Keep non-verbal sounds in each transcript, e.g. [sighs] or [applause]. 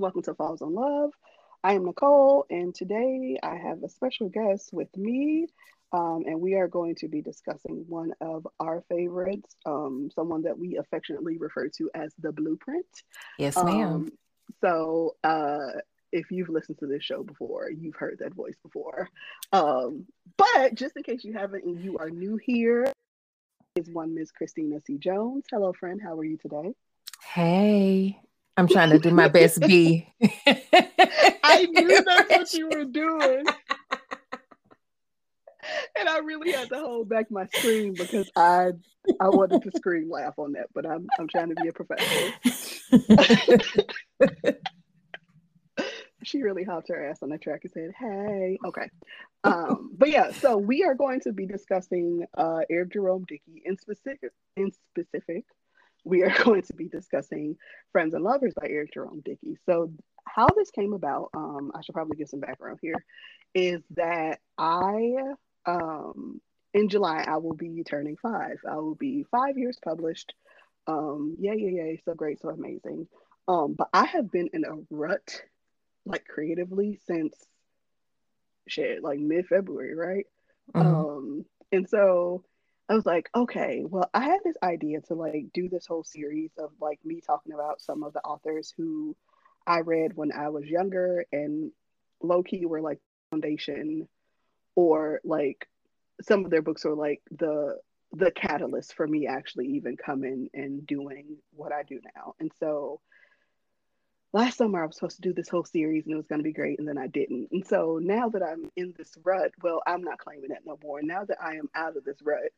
welcome to Falls on Love. I am Nicole, and today I have a special guest with me, um, and we are going to be discussing one of our favorites, um, someone that we affectionately refer to as the Blueprint. Yes, ma'am. Um, so, uh, if you've listened to this show before, you've heard that voice before. Um, but just in case you haven't and you are new here, is one Miss Christina C. Jones. Hello, friend. How are you today? Hey, I'm trying to do my best B. [laughs] I knew that's what you were doing. And I really had to hold back my scream because I I wanted to scream laugh on that, but I'm I'm trying to be a professional. she really hopped her ass on the track and said, "Hey, okay." Um, but yeah, so we are going to be discussing uh, Eric Jerome Dickey in specific. In specific, we are [laughs] going to be discussing Friends and Lovers by Eric Jerome Dickey. So, how this came about, um, I should probably give some background here, is that I, um, in July, I will be turning five. I will be five years published. Um, yay, yay, yay. So great, so amazing. Um, but I have been in a rut, like creatively, since shit, like mid February, right? Mm-hmm. Um, and so I was like, okay, well, I had this idea to like do this whole series of like me talking about some of the authors who I read when I was younger and low key were like foundation or like some of their books were like the the catalyst for me actually even coming and doing what I do now. And so last summer I was supposed to do this whole series and it was going to be great and then I didn't. And so now that I'm in this rut, well, I'm not claiming that no more. Now that I am out of this rut,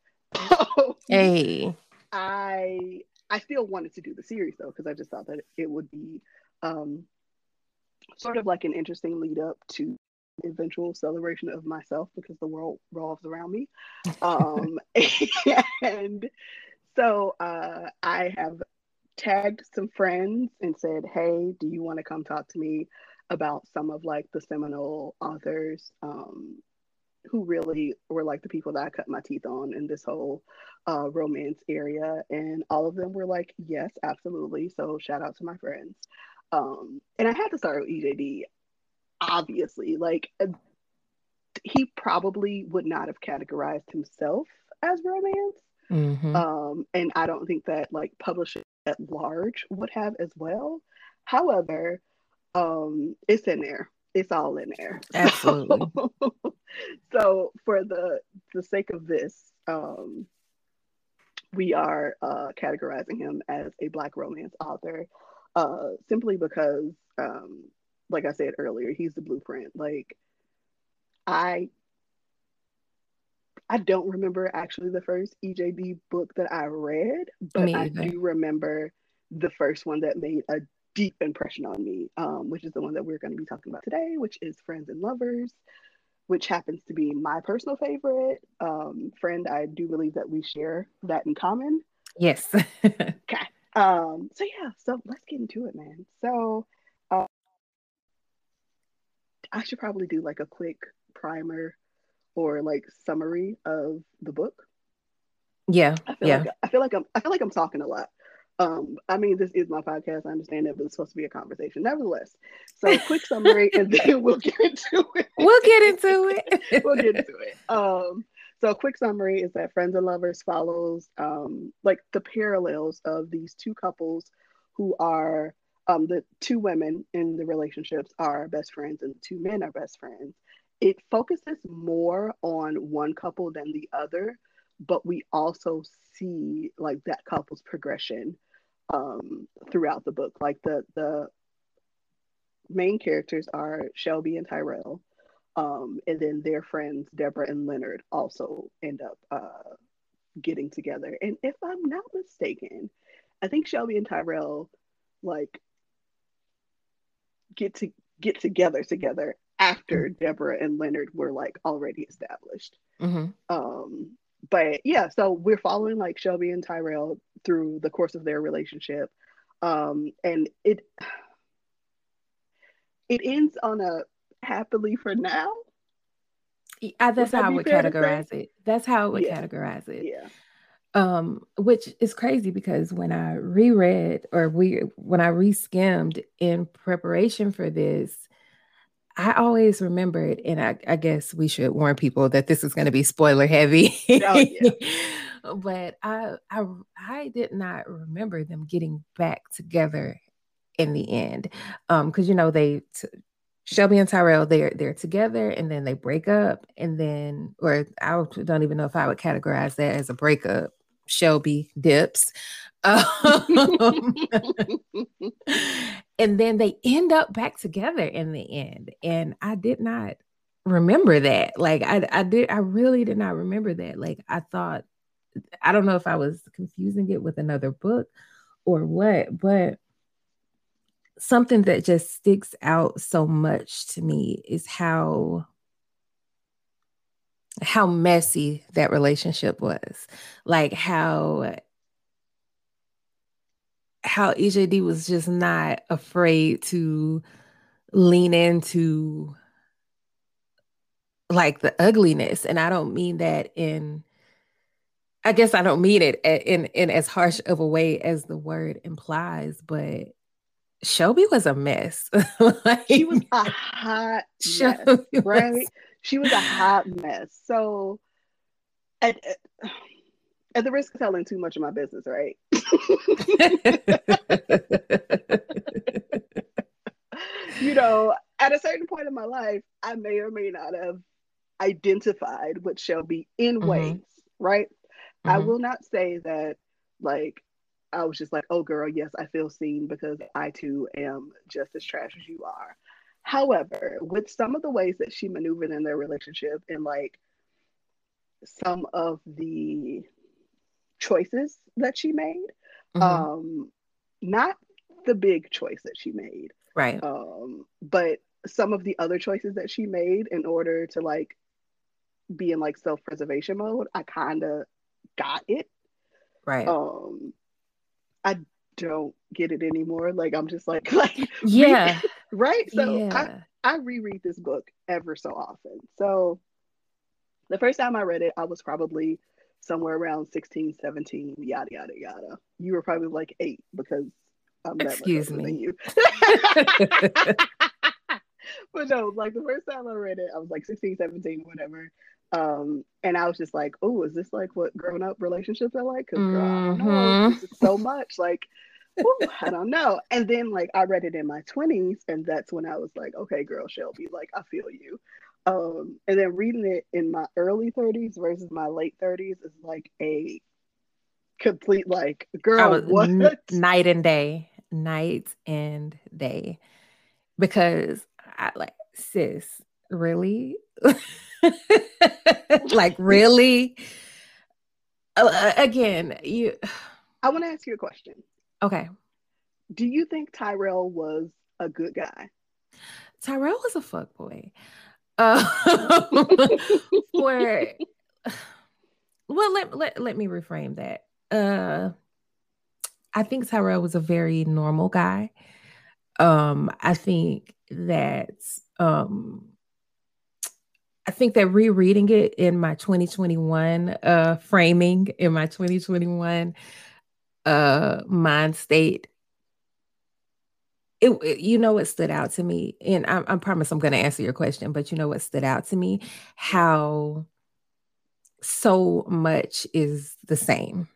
hey. [laughs] I I still wanted to do the series though because I just thought that it would be um, sort of like an interesting lead up to eventual celebration of myself because the world revolves around me. Um, [laughs] [laughs] and so uh, I have tagged some friends and said, "Hey, do you want to come talk to me about some of like the seminal authors um, who really were like the people that I cut my teeth on in this whole uh, romance area. And all of them were like, yes, absolutely. So shout out to my friends. Um, and I had to start with EJD, obviously. Like, uh, he probably would not have categorized himself as romance. Mm-hmm. Um, and I don't think that like publishing at large would have as well. However, um, it's in there it's all in there. [laughs] Absolutely. So, so for the the sake of this, um, we are uh, categorizing him as a Black romance author, uh, simply because, um, like I said earlier, he's the blueprint. Like, I I don't remember actually the first EJD book that I read, but I do remember the first one that made a deep impression on me, um, which is the one that we're going to be talking about today, which is Friends and Lovers, which happens to be my personal favorite. Um, friend, I do believe that we share that in common. Yes. [laughs] okay. Um, so yeah, so let's get into it, man. So uh, I should probably do like a quick primer or like summary of the book. Yeah. I feel yeah. like I feel like I'm I feel like I'm talking a lot. Um, I mean, this is my podcast. I understand that, but it's supposed to be a conversation. Nevertheless, so quick summary, and [laughs] then we'll get into it. We'll get into it. [laughs] we'll get into it. Um, so a quick summary is that Friends and Lovers follows um, like the parallels of these two couples who are um, the two women in the relationships are best friends and the two men are best friends. It focuses more on one couple than the other, but we also see like that couple's progression um, throughout the book. Like the the main characters are Shelby and Tyrell, um, and then their friends Deborah and Leonard also end up uh, getting together. And if I'm not mistaken, I think Shelby and Tyrell like get to get together together after Deborah and Leonard were like already established. Mm-hmm. Um, but yeah, so we're following like Shelby and Tyrell through the course of their relationship. Um, and it it ends on a happily for now. Yeah, that's how I would categorize it. That's how I would yeah. categorize it. Yeah. Um, which is crazy because when I reread or we when I reskimmed in preparation for this, I always remembered, and I, I guess we should warn people that this is going to be spoiler heavy. oh, yeah. [laughs] but I, I I did not remember them getting back together in the end, um, because you know they t- Shelby and Tyrell they're they're together and then they break up and then or I don't even know if I would categorize that as a breakup. Shelby dips. [laughs] Um, [laughs] and then they end up back together in the end. And I did not remember that. Like I I did I really did not remember that. Like I thought I don't know if I was confusing it with another book or what, but something that just sticks out so much to me is how how messy that relationship was like how how EJD was just not afraid to lean into like the ugliness and I don't mean that in I guess I don't mean it in in as harsh of a way as the word implies but Shelby was a mess. [laughs] like, she was a hot [laughs] mess, right? Was... She was a hot mess. So, at, at the risk of telling too much of my business, right? [laughs] you know, at a certain point in my life, I may or may not have identified with Shelby in mm-hmm. ways, right? Mm-hmm. I will not say that like I was just like, oh, girl, yes, I feel seen because I too am just as trash as you are. However, with some of the ways that she maneuvered in their relationship and like some of the choices that she made, mm-hmm. um, not the big choice that she made, right? Um, but some of the other choices that she made in order to like be in like self preservation mode, I kind of got it. Right. Um, I don't get it anymore. Like I'm just like [laughs] like yeah, [laughs] right. So yeah. I I reread this book ever so often. So the first time I read it, I was probably somewhere around 16, 17, yada yada yada. You were probably like eight because I'm excuse me. you. [laughs] [laughs] but no, like the first time I read it, I was like 16, 17, whatever. Um, and I was just like, oh, is this like what grown up relationships are like? Because mm-hmm. I know. Mm-hmm. This is so much. Like, Ooh, I don't know. And then like I read it in my 20s, and that's when I was like, okay, girl, Shelby, like I feel you. Um, and then reading it in my early 30s versus my late 30s is like a complete like girl, what n- night and day, night and day. Because I like sis, really? [laughs] like really? Uh, again, you I want to ask you a question. Okay. Do you think Tyrell was a good guy? Tyrell was a fuck boy. Uh, [laughs] for well, let, let let me reframe that. Uh, I think Tyrell was a very normal guy. Um, I think that um, I think that rereading it in my 2021 uh, framing, in my 2021 uh, mind state, it, it, you know what stood out to me, and I, I promise I'm going to answer your question, but you know what stood out to me, how so much is the same,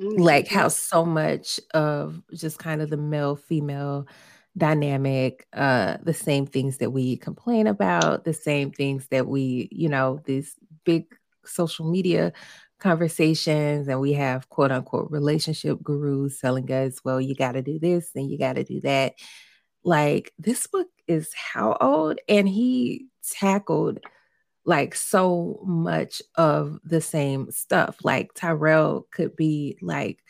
mm-hmm. like how so much of just kind of the male female dynamic, uh, the same things that we complain about, the same things that we, you know, these big social media conversations and we have quote unquote relationship gurus telling us, well, you got to do this and you got to do that. Like this book is how old? And he tackled like so much of the same stuff. Like Tyrell could be like,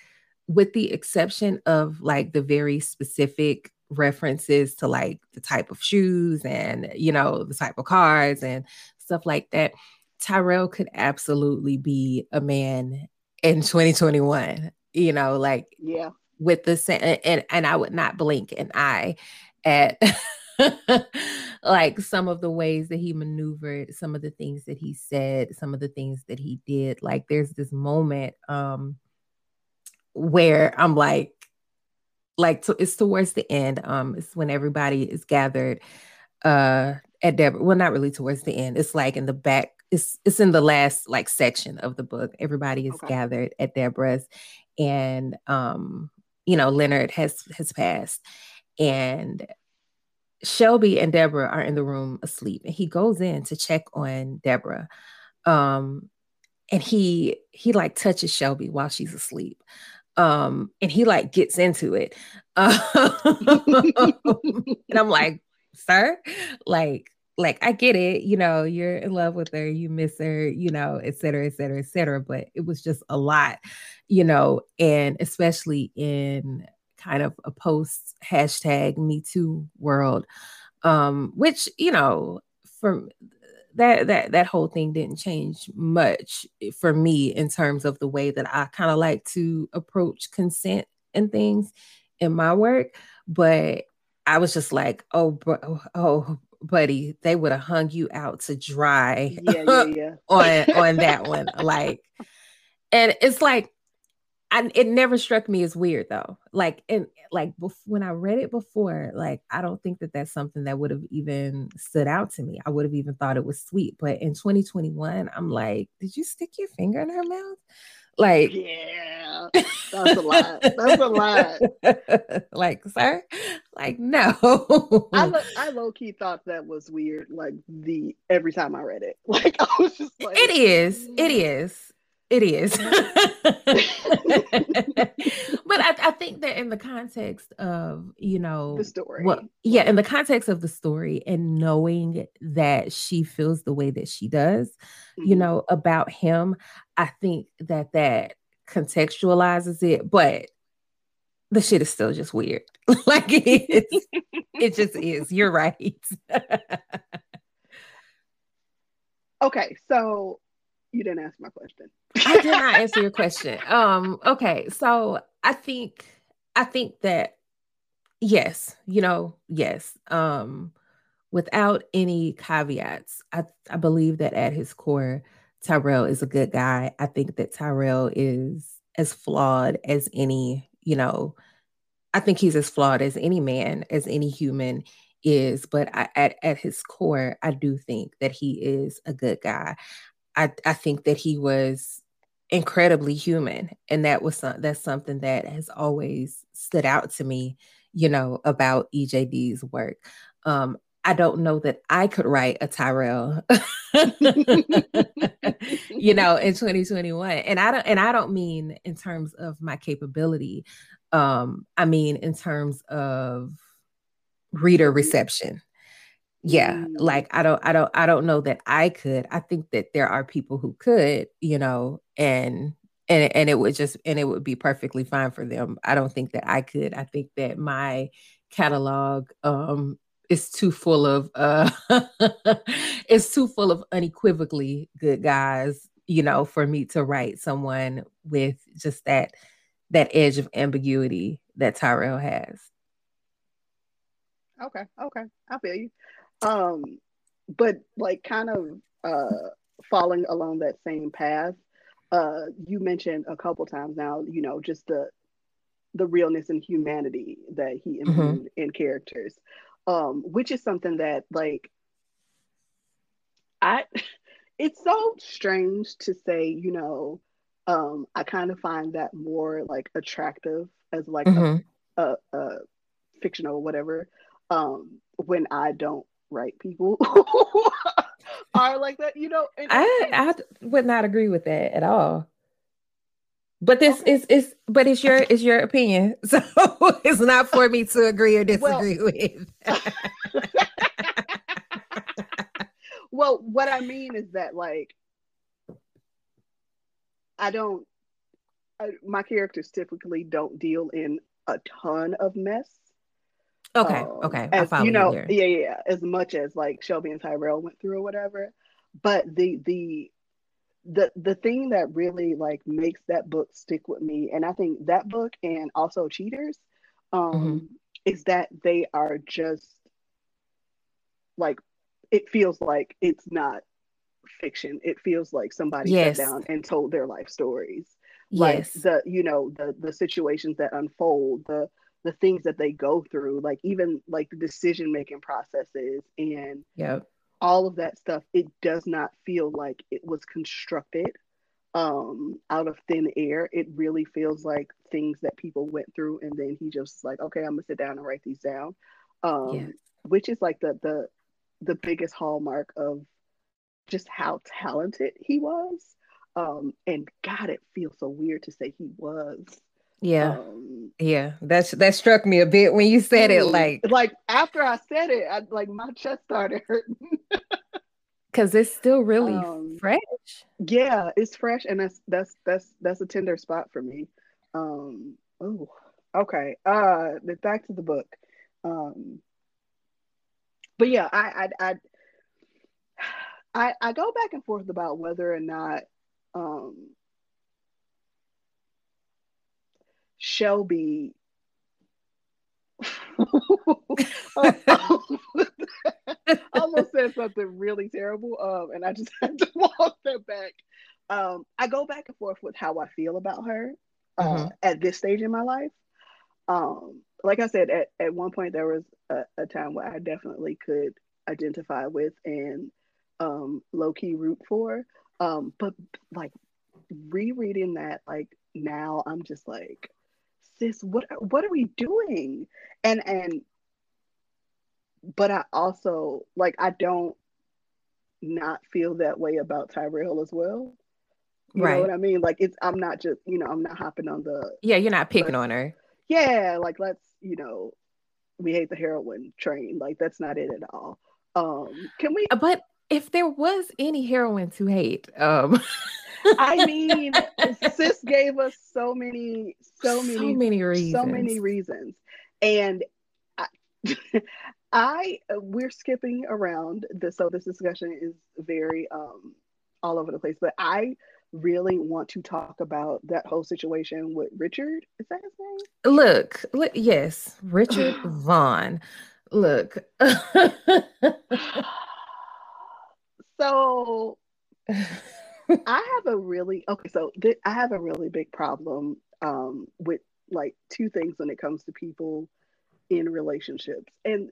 with the exception of like the very specific references to like the type of shoes and you know the type of cars and stuff like that tyrell could absolutely be a man in 2021 you know like yeah with the same and and i would not blink an eye at [laughs] like some of the ways that he maneuvered, some of the things that he said, some of the things that he did. Like there's this moment um where I'm like, like to, it's towards the end. Um, it's when everybody is gathered uh at Deborah. Well, not really towards the end. It's like in the back. It's it's in the last like section of the book. Everybody is okay. gathered at Deborah's, and um, you know, Leonard has has passed, and Shelby and Deborah are in the room asleep, and he goes in to check on Deborah. Um, and he he like touches Shelby while she's asleep um and he like gets into it [laughs] um, and i'm like sir like like i get it you know you're in love with her you miss her you know et cetera et cetera et cetera but it was just a lot you know and especially in kind of a post hashtag me too world um which you know from that that that whole thing didn't change much for me in terms of the way that I kind of like to approach consent and things in my work. But I was just like, oh, bro, oh, buddy, they would have hung you out to dry yeah, yeah, [laughs] yeah. on on that [laughs] one. Like, and it's like I, it never struck me as weird though. Like, and like bef- when I read it before, like I don't think that that's something that would have even stood out to me. I would have even thought it was sweet. But in 2021, I'm like, did you stick your finger in her mouth? Like, yeah, that's a lot. That's a lot. [laughs] like, sir, like, no. I lo- [laughs] I low key thought that was weird. Like the every time I read it, [laughs] like I was just like, it is, it mm. is. It is. [laughs] but I, I, think that in the context of, you know, the story. Well, yeah, in the context of the story and knowing that she feels the way that she does, mm-hmm. you know, about him, I think that that contextualizes it. But the shit is still just weird. [laughs] like it is. it just is. You're right. [laughs] okay, so you didn't ask my question. I did not answer your question. Um, okay, so I think I think that yes, you know, yes. Um, without any caveats, I I believe that at his core, Tyrell is a good guy. I think that Tyrell is as flawed as any, you know, I think he's as flawed as any man, as any human is, but I, at at his core, I do think that he is a good guy. I, I think that he was incredibly human. And that was some, that's something that has always stood out to me you know about ejd's work. Um i don't know that i could write a tyrell [laughs] you know in 2021 and i don't and i don't mean in terms of my capability. Um i mean in terms of reader reception yeah mm. like i don't i don't i don't know that i could. I think that there are people who could you know and and and it would just and it would be perfectly fine for them. I don't think that i could. I think that my catalog um is too full of uh [laughs] it's too full of unequivocally good guys you know for me to write someone with just that that edge of ambiguity that tyrell has. Okay okay. I feel you um, but like kind of uh, following along that same path, uh, you mentioned a couple times now, you know, just the the realness and humanity that he mm-hmm. imbued mm-hmm. in characters, um, which is something that like I [laughs] it's so strange to say, you know, um, I kind of find that more like attractive as like mm-hmm. a, a, a fictional whatever um, when I don't right people [laughs] are like that, you know. I I would not agree with that at all. But this okay. is is but it's your it's your opinion. [laughs] So it's not for me to agree or disagree well, [laughs] with. well, what I mean is that like I don't I, my characters typically don't deal in a ton of mess. Okay. Um, okay. As, you know, you yeah, yeah. As much as like Shelby and Tyrell went through or whatever, but the the the the thing that really like makes that book stick with me, and I think that book and also Cheaters, um, mm-hmm. is that they are just like it feels like it's not fiction. It feels like somebody Yes. sat down and told their life stories. yes. Like the you know the the situations that unfold, the the things that they go through, like even like the decision making processes and yep. all of that stuff. It does not feel like it was constructed um out of thin air. It really feels like things that people went through and then he just like, okay, I'm gonna sit down and write these down. Um Yes. which is like the the the biggest hallmark of just how talented he was. Um, and God, it feels so weird to say he was. Yeah. Um, yeah. That's that struck me a bit when you said it, like like after I said it, I like my chest started hurting. [laughs] because it's still really Um, fresh. yeah, it's fresh, and that's that's that's that's a tender spot for me. Um, oh, okay. Uh, back to the book. Um, but yeah, I I I [sighs] I, I go back and forth about whether or not um Shelby [laughs] almost said something really terrible um and I just [laughs] had to walk that back. Um I go back and forth with how I feel about her uh, Mhm. at this stage in my life. Um like I said at, at one point there was a, a time where I definitely could identify with and um low key root for. Um but like rereading that like now I'm just like sis what what are we doing? And and but I also like I don't not feel that way about Tyrell as well. You know Right. what I mean? Like it's I'm not just, you know, I'm not hopping on the Yeah, you're not picking on her. yeah, like let's, you know, we hate the heroine train. Like that's not it at all. Um, can we But if there was any heroine to hate, um [laughs] I mean sis gave us so many so many so many reasons. so many reasons. And I, [laughs] I we're skipping around this so this discussion is very um all over the place, but I really want to talk about that whole situation with Richard. Is that his name? Look, look, yes, Richard [sighs] Vaughn. Look. so [laughs] [laughs] I have a really okay. So th- I have a really big problem um, with like two things when it comes to people in relationships, and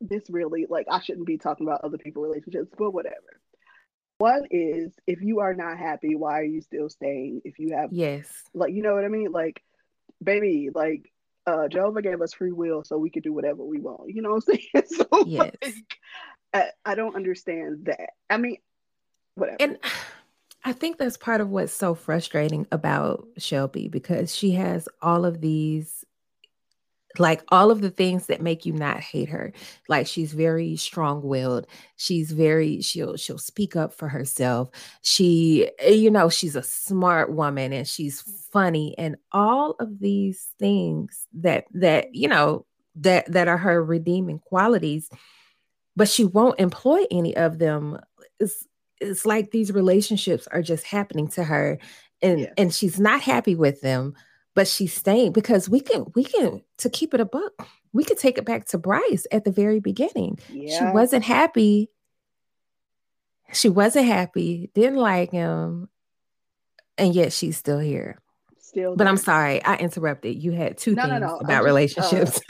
this really like I shouldn't be talking about other people relationships, but whatever. One is if you are not happy, why are you still staying? If you have yes. like you know what I mean, like baby, like uh Jehovah gave us free will so we could do whatever we want. You know what I'm saying? [laughs] So Yes. like, I, I don't understand that. I mean, whatever. And I think that's part of what's so frustrating about Shelby because she has all of these like all of the things that make you not hate her. Like she's very strong-willed. She's very she'll she'll speak up for herself. She you know she's a smart woman and she's funny and all of these things that that you know that that are her redeeming qualities but she won't employ any of them it's like these relationships are just happening to her and Yes. and she's not happy with them but she's staying because we can we can to keep it a book we could take it back to bryce at the very beginning. She wasn't happy. She wasn't happy didn't like him and yet she's still here. Still but i'm sorry i interrupted. You had two No, no, things no, I'm about just, uh, relationships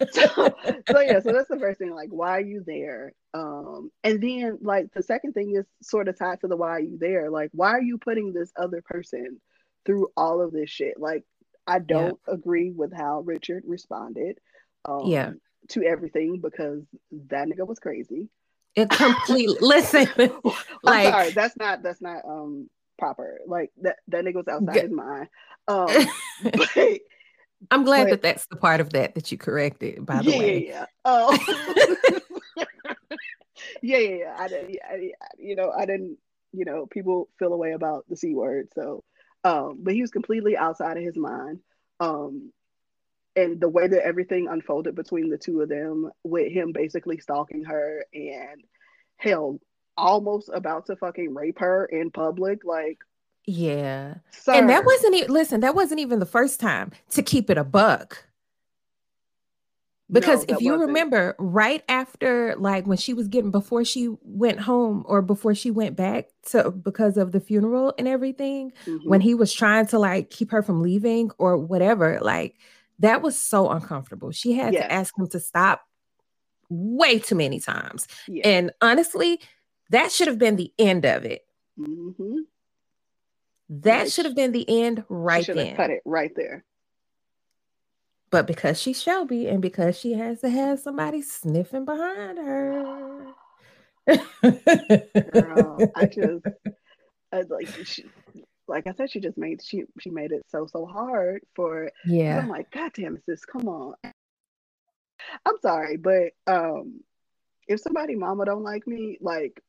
[laughs] [laughs] so, so yeah, so that's the first thing. Like, why are you there? Um, and then like the second thing is sort of tied to the why are you there? Like, why are you putting this other person through all of this shit? Like, I don't agree with how Richard responded. Um, Yeah. To everything because that nigga was crazy. it completely [laughs] listen Like- sorry, that's not that's not um proper. Like that that nigga was outside his mind. Um, [laughs] but i'm glad but- that that's the part of that that you corrected by the yeah, way yeah, yeah. Oh. [laughs] yeah, yeah, yeah. I didn't, I, you know, I didn't, you know, people feel a way about the c word. So, um, but he was completely outside of his mind. Um, and the way that everything unfolded between the two of them, with him basically stalking her and hell, almost about to fucking rape her in public, like, yeah sir, and that wasn't even listen that wasn't even the first time to keep it a buck Because No, if you wasn't. remember, right after, like when she was getting, before she went home or before she went back to because of the funeral and everything, Mhm. when he was trying to like keep her from leaving or whatever, like that was so uncomfortable. She had Yes. to ask him to stop way too many times. Yeah. And honestly, that should have been the end of it. hmm That should have been the end right should have then. cut it right there. But because she's Shelby and because she has to have somebody sniffing behind her. Girl, I [laughs] just I, like she, like I said, she just made she she made it so so hard for yeah. I'm like, God damn it, sis, come on. I'm sorry, but um, if somebody mama don't like me, like.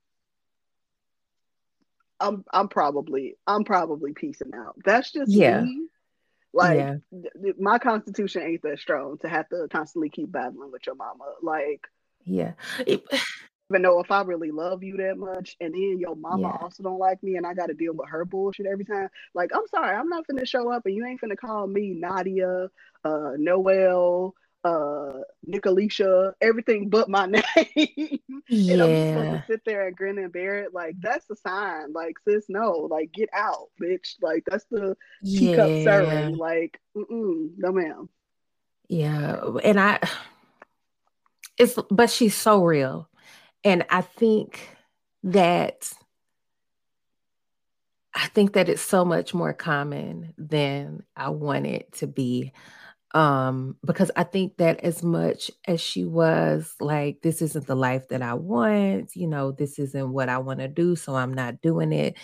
I'm I'm probably I'm probably peacing out. That's just Yeah. me. Like Yeah. th- my constitution ain't that strong to have to constantly keep battling with your mama. Like Yeah. It- even though if I really love you that much, and then your mama Yeah. also don't like me, and I got to deal with her bullshit every time. Like, I'm sorry, I'm not finna show up, and you ain't finna call me Nadia, uh, Noel, uh, Nicolisha, everything but my [laughs] name. and I'm just supposed yeah. to sit there and grin and bear it. Like, that's a sign. Like, sis, no, like, get out, bitch. Like, that's the teacup Yeah. stirring. Like, mm-mm, no, ma'am. Yeah. And I it's but she's so real. And I think that I think that it's so much more common than I want it to be. Um, because I think that as much as she was like, this isn't the life that I want, you know, this isn't what I want to do, so I'm not doing it.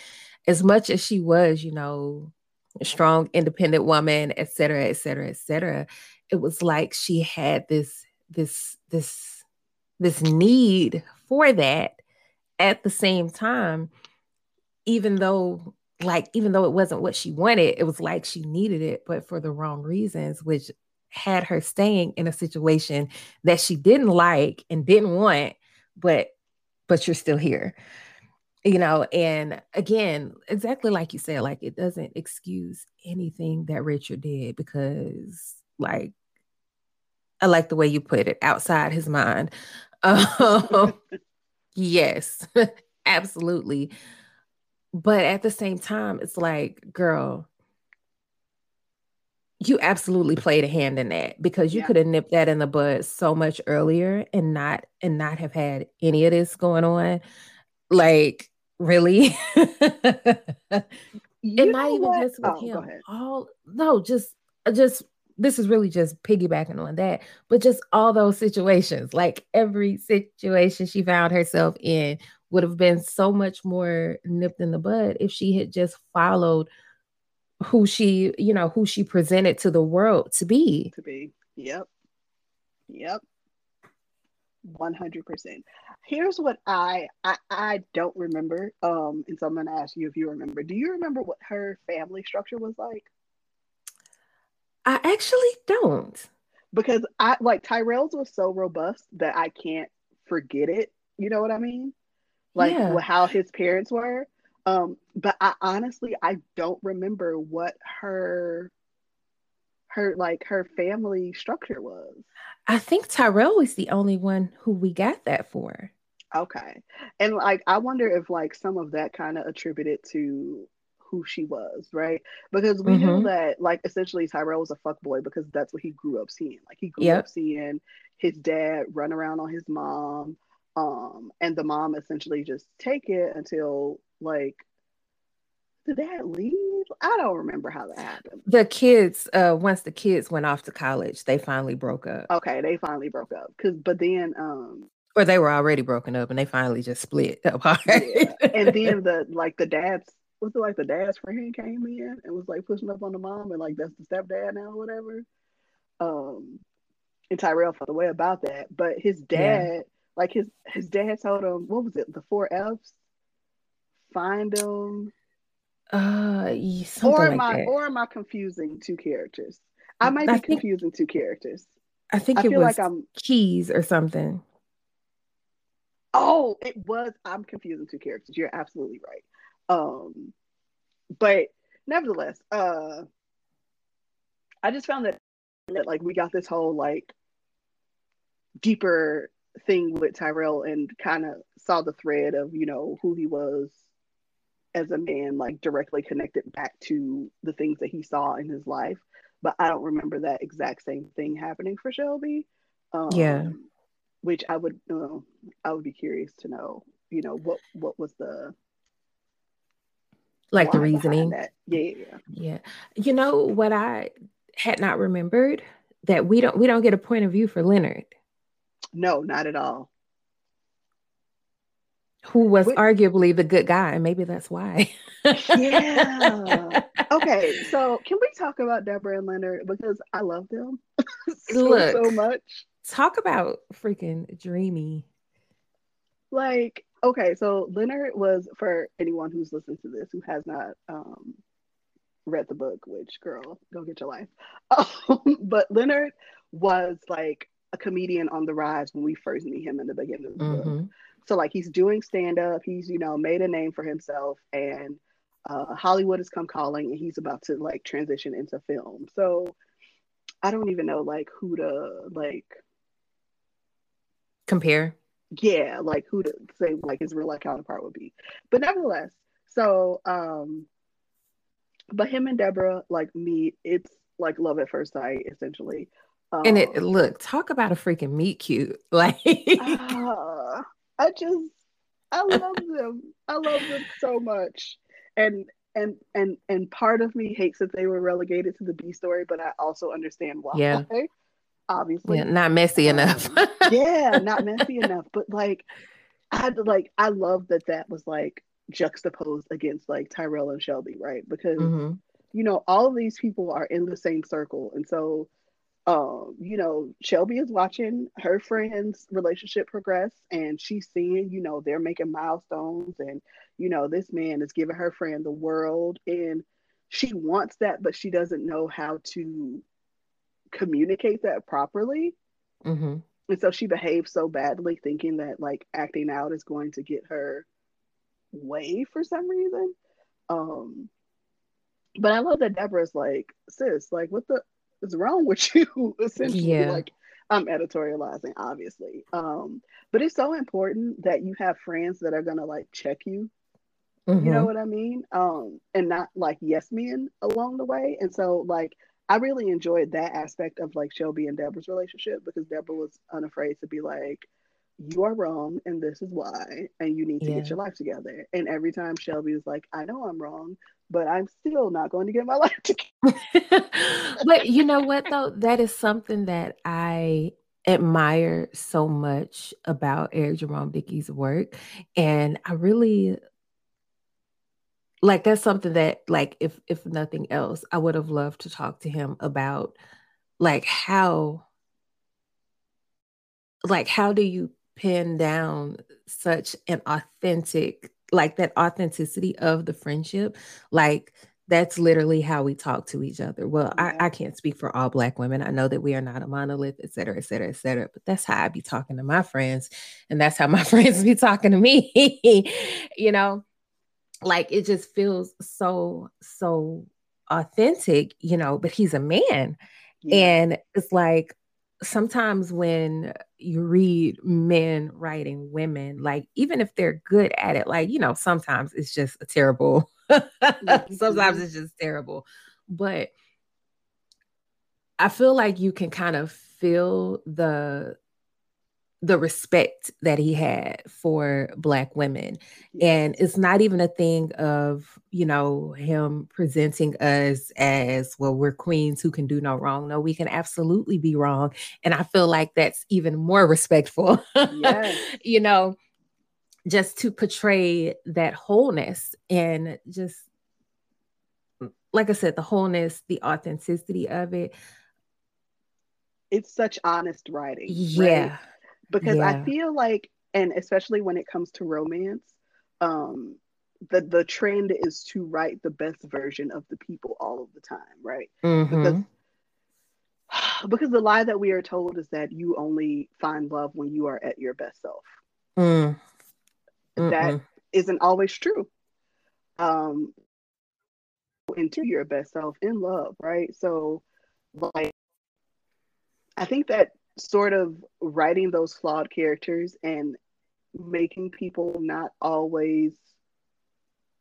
As much as she was, you know, a strong, independent woman, et cetera, et cetera, et cetera, it was like she had this, this, this, this need for that at the same time, even though like even though it wasn't what she wanted, it was like she needed it, but for the wrong reasons, which had her staying in a situation that she didn't like and didn't want, but but you're still here. You know, and again, exactly like you said, like it doesn't excuse anything that Richard did because like I like the way you put it, outside his mind. [laughs] Um, [laughs] yes, [laughs] absolutely. But at the same time, it's like, girl, you absolutely played a hand in that because you Yeah. could have nipped that in the bud so much earlier and not and not have had any of this going on. Like, really? [laughs] And not even what? just with Oh, him. All no, just just this is really just piggybacking on that, but just all those situations, like every situation she found herself in would have been so much more nipped in the bud if she had just followed who she, you know, who she presented to the world to be. to be. Yep. Yep. 100%. Here's what I, I I don't remember um and so I'm going to ask you if you remember. Do you remember what her family structure was like? I actually don't. Because I like Tyrell's was so robust that I can't forget it. You know what I mean? Like Yeah. how his parents were. Um but I honestly I don't remember what her her like her family structure was. I think Tyrell was the only one who we got that for. Okay. And like I wonder if like some of that kind of attributed to who she was, right? Because we knew Mhm. that like essentially Tyrell was a fuck boy because that's what he grew up seeing. Like he grew Yep. up seeing his dad run around on his mom, um, and the mom essentially just take it until like did that leave? I don't remember how that happened. The kids, uh, once the kids went off to college, they finally broke up. Okay, they finally broke up. Cause but then um Or they were already broken up and they finally just split [laughs] apart. Yeah. and then the like the dad's was it like the dad's friend came in and was like pushing up on the mom and like that's the stepdad now or whatever. Um and Tyrell felt the way about that. But his dad, like his his dad told him, what was it, the four F's? Find them. uh Or like am I that. or am I confusing two characters? I might I be think- confusing two characters. I think I it feel was like I'm keys or something. Oh, it was. I'm confusing two characters. You're absolutely right. Um, but nevertheless, uh, I just found that that like we got this whole like deeper thing with Tyrell and kind of saw the thread of, you know, who he was as a man, like directly connected back to the things that he saw in his life. But I don't remember that exact same thing happening for Shelby. Um, yeah. Which I would, uh, I would be curious to know, you know, what what was the like the reasoning? Yeah, yeah. You know what I had not remembered that we don't we don't get a point of view for Leonard. No, not at all. Who was arguably the good guy. And maybe that's why. yeah. [laughs] Okay. So can we talk about Deborah and Leonard? Because I love them [laughs] so, Look, so much. Talk about freaking dreamy. Like, okay, so Leonard was for anyone who's listened to this who has not um read the book, which girl, go get your life. [laughs] Um, but Leonard was like a comedian on the rise when we first meet him in the beginning of the mm-hmm. book. So like he's doing stand up, he's you know made a name for himself, and uh, Hollywood has come calling, and he's about to like transition into film. So I don't even know like who to like compare. Yeah, like who to say like his real life counterpart would be, but nevertheless, so um, but him and Deborah like meet. It's like love at first sight, essentially. Um, and it um, look, talk about a freaking meet cute. [laughs] Like uh, I just I love them. I love them so much. And and and and part of me hates that they were relegated to the B story, but I also understand why. Yeah. Obviously. Yeah, not messy um, enough. [laughs] yeah, not messy enough. But like I like I love that that was like juxtaposed against like Tyrell and Shelby, right? Because mm-hmm. you know, all of these people are in the same circle. And so um, you know, Shelby is watching her friend's relationship progress and she's seeing, you know, they're making milestones and, you know, this man is giving her friend the world and she wants that, but she doesn't know how to communicate that properly. Mm-hmm. And so she behaves so badly, thinking that like acting out is going to get her way for some reason. Um, but I love that Deborah's like, sis, like, what the is wrong with you? [laughs] Essentially, yeah. like I'm editorializing, obviously. Um, but it's so important that you have friends that are gonna like check you. Mm-hmm. You know mm-hmm. what I mean? Um, and not like yes men along the way. And so like I really enjoyed that aspect of like Shelby and Deborah's relationship because Deborah was unafraid to be like, you are wrong and this is why and you need to yeah. get your life together and every time shelby was like i know i'm wrong but i'm still not going to get my [laughs] life together. [laughs] But you know what though? That is something that i admire so much about eric jerome dickey's work and i really like that's something that like if if nothing else i would have loved to talk to him about like how like how do you pin down such an authentic like that authenticity of the friendship like that's literally how we talk to each other well yeah. I, I can't speak for all black women i know that we are not a monolith et cetera et cetera et cetera but that's how i be talking to my friends and that's how my [laughs] friends be talking to me [laughs] you know like it just feels so so authentic you know but he's a man yeah. and it's like sometimes when you read men writing women, like even if they're good at it, like you know, sometimes it's just a terrible. [laughs] Mm-hmm. sometimes it's just terrible, but I feel like you can kind of feel the the respect that he had for black women. And it's not even a thing of you know him presenting us as well we're queens who can do no wrong. No we can absolutely be wrong. And i feel like that's even more respectful yes. [laughs] you know just to portray that wholeness and just like i said the wholeness the authenticity of it. It's such honest writing yeah. right? Because yeah. I feel like, and especially when it comes to romance, um, the the trend is to write the best version of the people all of the time, right? Mm-hmm. Because [sighs] because the lie that we are told is that you only find love when you are at your best self. Mm. That isn't always true. Um, into your best self in love, right? So, like, I think that sort of writing those flawed characters and making people not always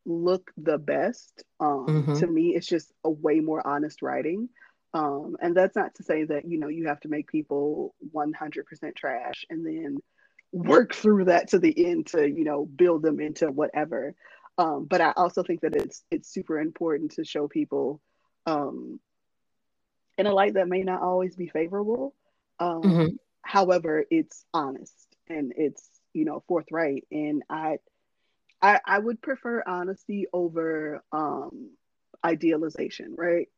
look the best um, mm-hmm. to me it's just a way more honest writing um, and that's not to say that you know you have to make people 100% trash and then work through that to the end to you know build them into whatever um, but i also think that it's it's super important to show people um, in a light that may not always be favorable um, mm-hmm. however it's honest and it's you know forthright and i i, I would prefer honesty over um, idealization right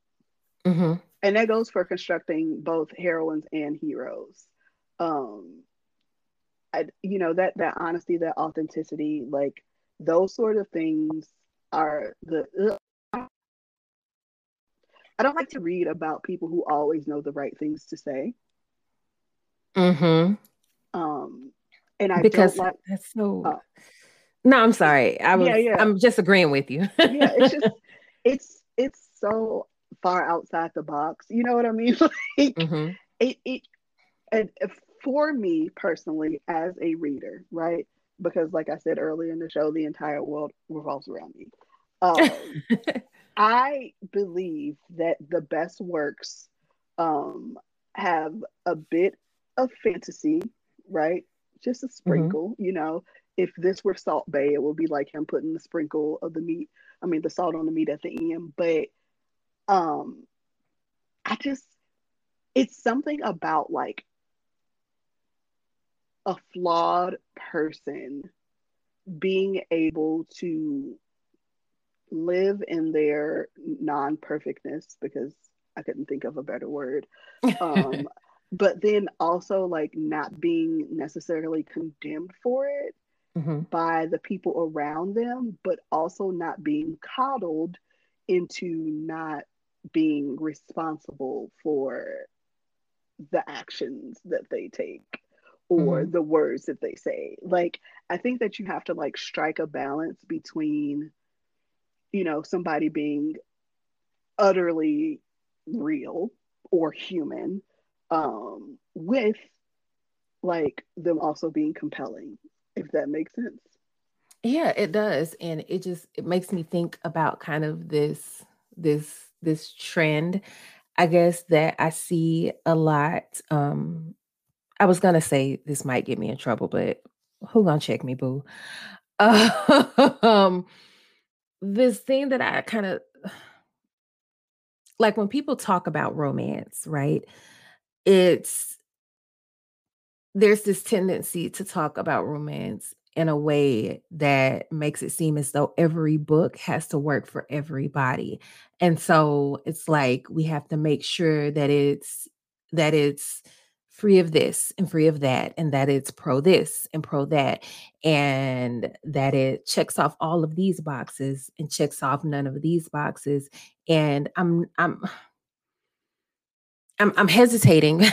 mm-hmm. and that goes for constructing both heroines and heroes um I, you know that that honesty that authenticity like those sort of things are the ugh. i don't like to read about people who always know the right things to say mm-hmm um and i because like, that's so uh, no i'm sorry i was yeah, yeah. i'm just agreeing with you yeah it's [laughs] just it's it's so far outside the box you know what i mean [laughs] like mm-hmm. it, it and for me personally as a reader, right? Because like I said earlier in the show, the entire world revolves around me. Um, [laughs] I believe that the best works um, have a bit of fantasy, right? Just a mm-hmm. sprinkle, mm-hmm. you know. If this were Salt Bae, it would be like him putting the sprinkle of the meat, I mean, the salt on the meat at the end. But um, I just, it's something about like a flawed person being able to live in their non-perfectness because I couldn't think of a better word. [laughs] Um, but then also like not being necessarily condemned for it mm-hmm. by the people around them, but also not being coddled into not being responsible for the actions that they take or mm-hmm. the words that they say. Like, I think that you have to like strike a balance between, you know, somebody being utterly real or human um, with like them also being compelling, if that makes sense. Yeah, it does. And it just it makes me think about kind of this this this trend I guess that I see a lot um I was gonna say this might get me in trouble, but who gonna check me, boo? [laughs] um, this thing that I kind of [sighs] like when people talk about romance, right? It's there's this tendency to talk about romance in a way that makes it seem as though every book has to work for everybody. And so it's like we have to make sure that it's that it's free of this and free of that, and that it's pro this and pro that, and that it checks off all of these boxes and checks off none of these boxes. And I'm I'm I'm, I'm hesitating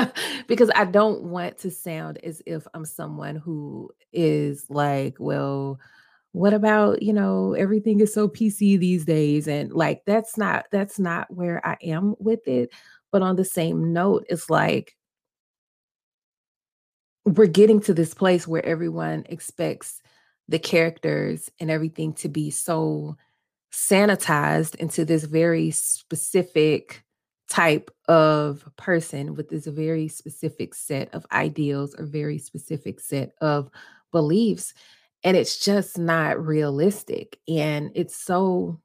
[laughs] because I don't want to sound as if I'm someone who is like, well, what about you know everything is so pc these days? And like that's not that's not where i am with it. But on the same note it's like we're getting to this place where everyone expects the characters and everything to be so sanitized into this very specific type of person with this very specific set of ideals or very specific set of beliefs and it's just not realistic and it's so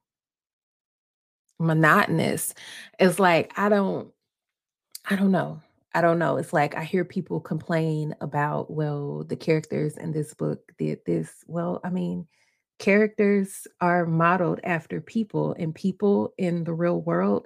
monotonous it's like i don't i don't know I don't know. It's like I hear people complain about, well, the characters in this book did this. Well, I mean, characters are modeled after people, and people in the real world,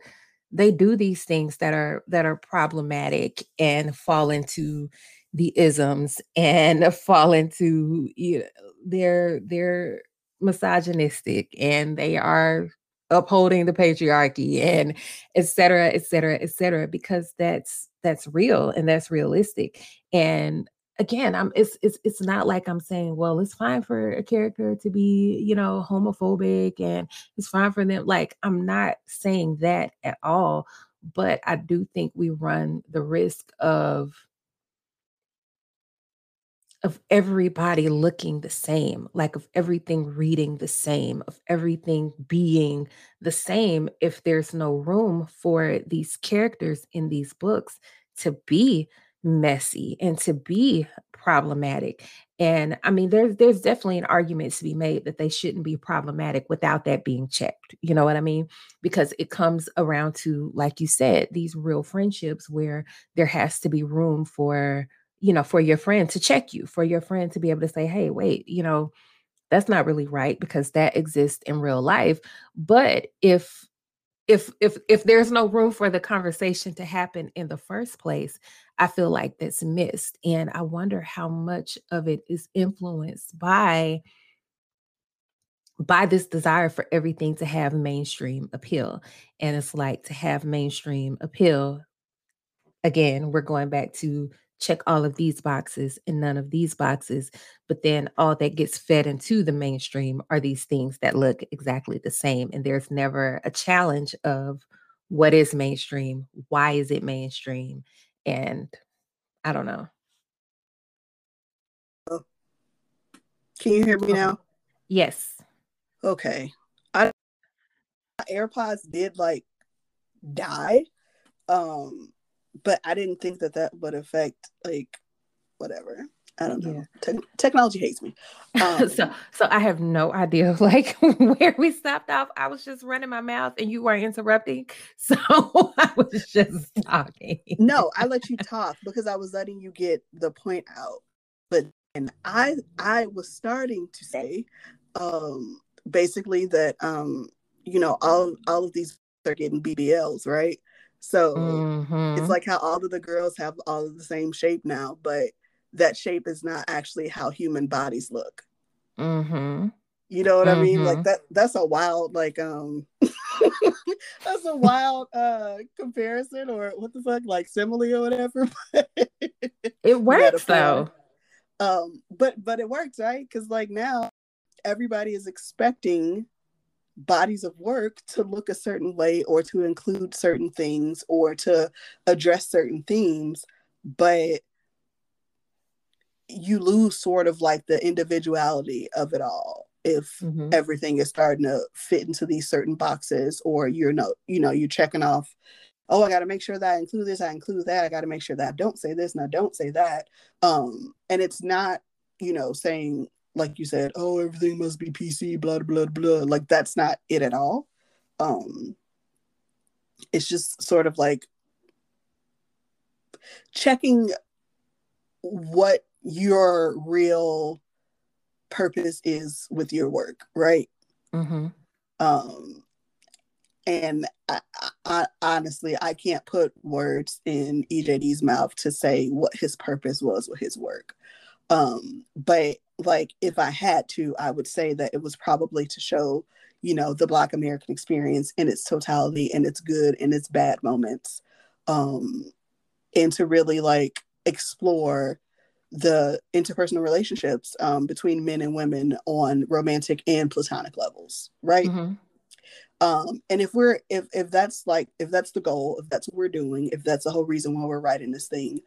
they do these things that are that are problematic and fall into the isms and [laughs] fall into you know, they're they're misogynistic and they are upholding the patriarchy and et cetera, et cetera, et cetera, because that's that's real and that's realistic. And again, I'm it's it's it's not like I'm saying, well, it's fine for a character to be, you know, homophobic and it's fine for them. Like, I'm not saying that at all, but I do think we run the risk of of everybody looking the same, like of everything reading the same, of everything being the same, if there's no room for these characters in these books to be messy and to be problematic. And I mean, there's there's definitely an argument to be made that they shouldn't be problematic without that being checked. You know what I mean? Because it comes around to, like you said, these real friendships where there has to be room for you know, for your friend to check you, for your friend to be able to say, hey, wait, you know, that's not really right because that exists in real life. But if if if if there's no room for the conversation to happen in the first place, I feel like that's missed. And I wonder how much of it is influenced by by this desire for everything to have mainstream appeal. And it's like to have mainstream appeal. Again, we're going back to check all of these boxes and none of these boxes. But then all that gets fed into the mainstream are these things that look exactly the same. And there's never a challenge of what is mainstream? Why is it mainstream? And I don't know. Oh. Can you hear me now? Yes. Okay. I AirPods did like die. Um but I didn't think that that would affect like whatever. I don't know. Yeah. Te- technology hates me. Um, [laughs] so, so I have no idea [laughs] like where we stopped off. I was just running my mouth, and you were interrupting. [laughs] So I was just talking. no, I let you talk because I was letting you get the point out. But and I, I was starting to say, um, basically that um, you know, all all of these are getting BBLs, right? So mm-hmm. it's like how all of the girls have all of the same shape now, but that shape is not actually how human bodies look. Mm-hmm. You know what mm-hmm. I mean? Like mm-hmm. that that's a wild like um [laughs] that's a wild uh comparison or what the fuck like simile or whatever. [laughs] it works though. Um but but it works, right? Cuz like now everybody is expecting bodies of work to look a certain way or to include certain things or to address certain themes but you lose sort of like the individuality of it all if mm-hmm. everything is starting to fit into these certain boxes or you're no you know you're checking off oh i got to make sure that i include this i include that i got to make sure that i don't say this and i don't say that um and it's not you know saying like you said, oh, everything must be PC, blah blah blah. Like that's not it at all. Um, it's just sort of like checking what your real purpose is with your work, right? Mm-hmm. Um, and I, I, honestly, I can't put words in EJD's mouth to say what his purpose was with his work. Um, but like if I had to, I would say that it was probably to show, you know, the Black American experience in its totality and its good and its bad moments. Um, and to really like explore the interpersonal relationships um, between men and women on romantic and platonic levels, right? Mm-hmm. Um, and if we're if if that's like if that's the goal, if that's what we're doing, if that's the whole reason why we're writing this thing,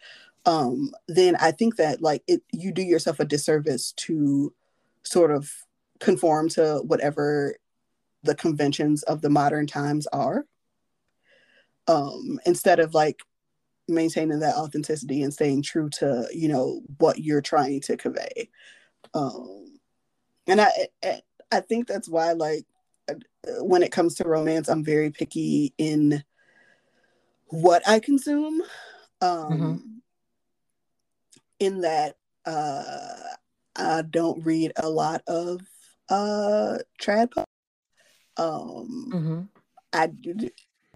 um, then I think that like it, you do yourself a disservice to sort of conform to whatever the conventions of the modern times are. Um, instead of like maintaining that authenticity and staying true to you know what you're trying to convey. Um, and I I think that's why like when it comes to romance, I'm very picky in what I consume. Um, mm-hmm in that uh, I don't read a lot of uh, trad. Um, mm-hmm. I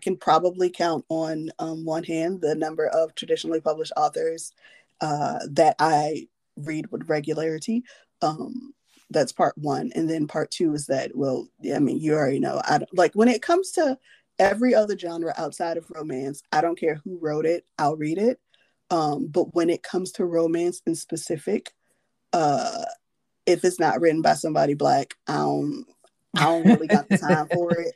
can probably count on um, one hand the number of traditionally published authors uh, that I read with regularity. Um, that's part one, and then part two is that well, I mean, you already know. I don't, like when it comes to every other genre outside of romance. I don't care who wrote it. I'll read it. Um, but when it comes to romance in specific, uh, if it's not written by somebody black, I don't, I don't really got the time for [laughs] it.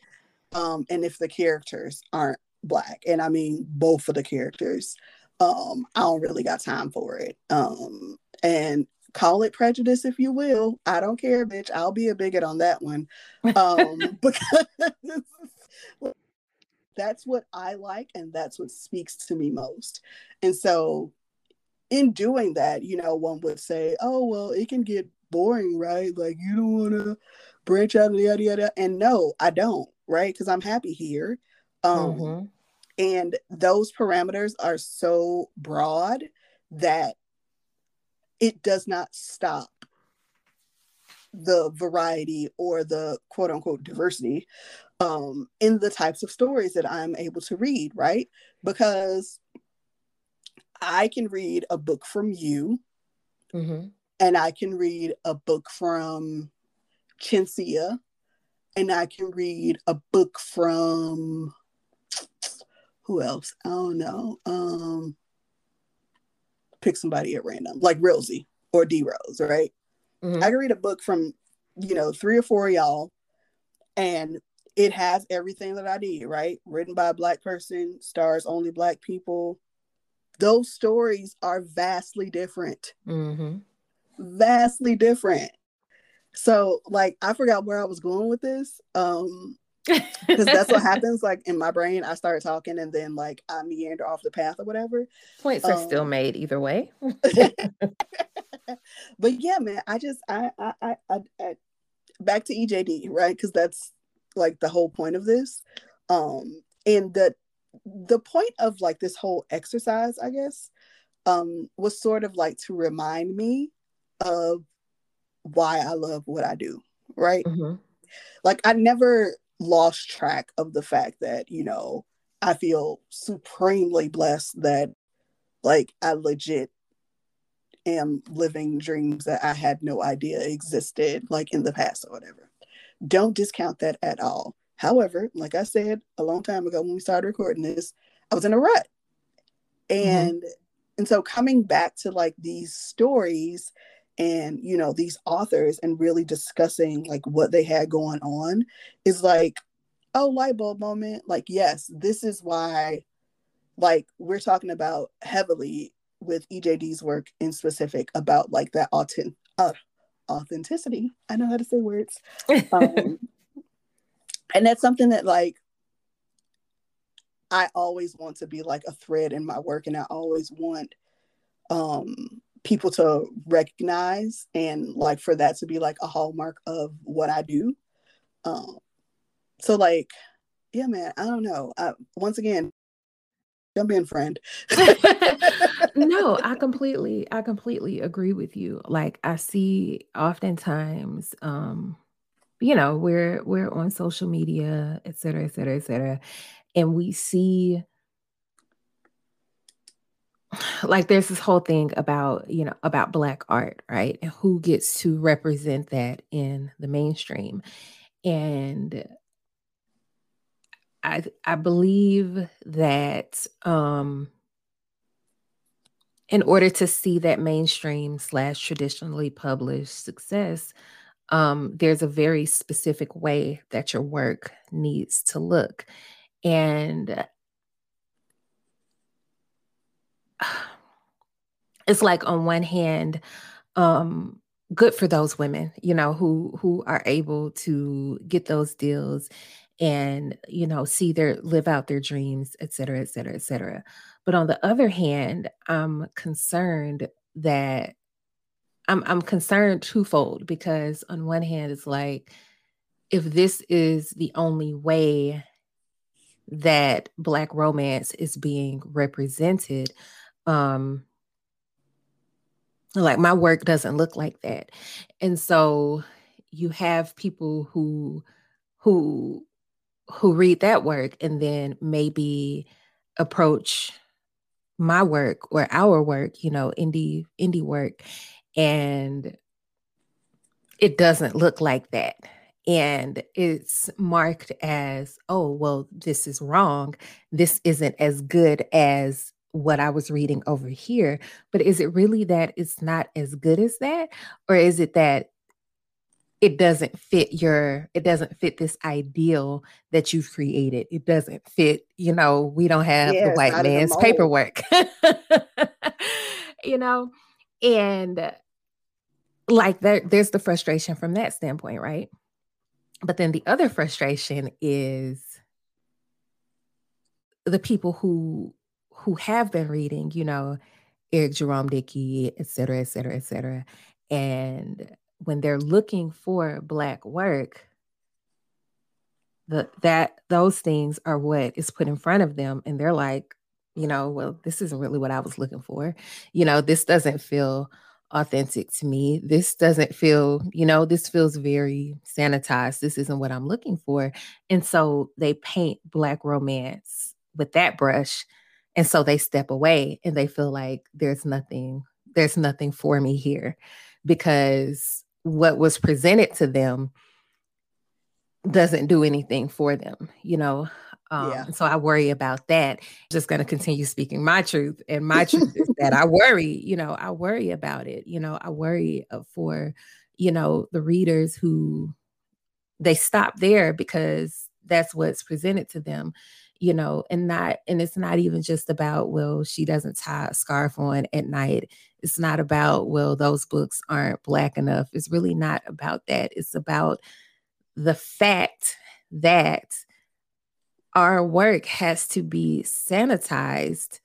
Um, and if the characters aren't black, and I mean both of the characters, um, I don't really got time for it. Um, and call it prejudice if you will. I don't care, bitch. I'll be a bigot on that one. Um, [laughs] because that's what I like and that's what speaks to me most. And so in doing that, you know, one would say, oh, well, it can get boring, right? Like you don't want to branch out of yada yada. And no, I don't, right? Because I'm happy here. Um, mm-hmm. And those parameters are so broad that it does not stop the variety or the quote unquote diversity um, in the types of stories that I'm able to read, right? Because I can read a book from you, mm-hmm. and I can read a book from Chencia, and I can read a book from who else? I don't know. Um, pick somebody at random, like Rosie or D Rose, right? Mm-hmm. I can read a book from, you know, three or four y'all, and it has everything that I need, right? Written by a black person, stars only black people. Those stories are vastly different. Mm-hmm. Vastly different. So, like, I forgot where I was going with this. Um, [laughs] because that's what happens like in my brain i start talking and then like i meander off the path or whatever points um, are still um, made either way [laughs] [laughs] but yeah man i just I, I i i, I back to ejd right because that's like the whole point of this um and the the point of like this whole exercise i guess um was sort of like to remind me of why i love what i do right mm-hmm. like i never lost track of the fact that, you know, I feel supremely blessed that like I legit am living dreams that I had no idea existed like in the past or whatever. Don't discount that at all. However, like I said a long time ago when we started recording this, I was in a rut. Mm-hmm. And mm-hmm. and so coming back to like these stories and you know these authors and really discussing like what they had going on is like oh light bulb moment like yes this is why like we're talking about heavily with ejd's work in specific about like that authentic uh, authenticity i know how to say words [laughs] um, and that's something that like i always want to be like a thread in my work and i always want um people to recognize and like for that to be like a hallmark of what I do. Um, so like, yeah, man, I don't know. I, once again, in, friend. [laughs] no, I [laughs] completely, I completely agree with you. Like I see oftentimes, um, you know, we're we're on social media, et cetera, et cetera, et cetera, and we see [sighs] like there's this whole thing about you know about black art right and who gets to represent that in the mainstream and i i believe that um in order to see that mainstream slash traditionally published success um there's a very specific way that your work needs to look. And [sighs] it's like on one hand um good for those women you know who who are able to get those deals and you know see their live out their dreams et cetera et cetera et cetera. But on the other hand i'm concerned that i'm i'm concerned twofold because on one hand it's like if this is the only way that black romance is being represented um like my work doesn't look like that. And so you have people who who who read that work and then maybe approach my work or our work you know indie indie work and it doesn't look like that and it's marked as oh well this is wrong this isn't as good as what I was reading over here. But is it really that it's not as good as that? Or is it that it doesn't fit your it doesn't fit this ideal that you've created it doesn't fit you know we don't have the white man's paperwork [laughs] you know and like there, there's the frustration from that standpoint, right? But then the other frustration is the people who who have been reading, you know, Eric Jerome Dickey, et cetera, et cetera, et cetera. And when they're looking for black work, the that those things are what is put in front of them. And they're like, you know, well, this isn't really what I was looking for. You know, this doesn't feel authentic to me. This doesn't feel, you know, this feels very sanitized. This isn't what I'm looking for. And so they paint black romance with that brush. And so they step away and they feel like there's nothing, there's nothing for me here because what was presented to them doesn't do anything for them, you know. Um, yeah. So I worry about that. Just going to continue speaking my truth, and my truth is that I worry. You know, I worry about it. You know, I worry uh, for, you know, the readers who they stop there because that's what's presented to them. You know, and not, and it's not even just about well, she doesn't tie a scarf on at night. It's not about well, those books aren't black enough. It's really not about that. It's about the fact that our work has to be sanitized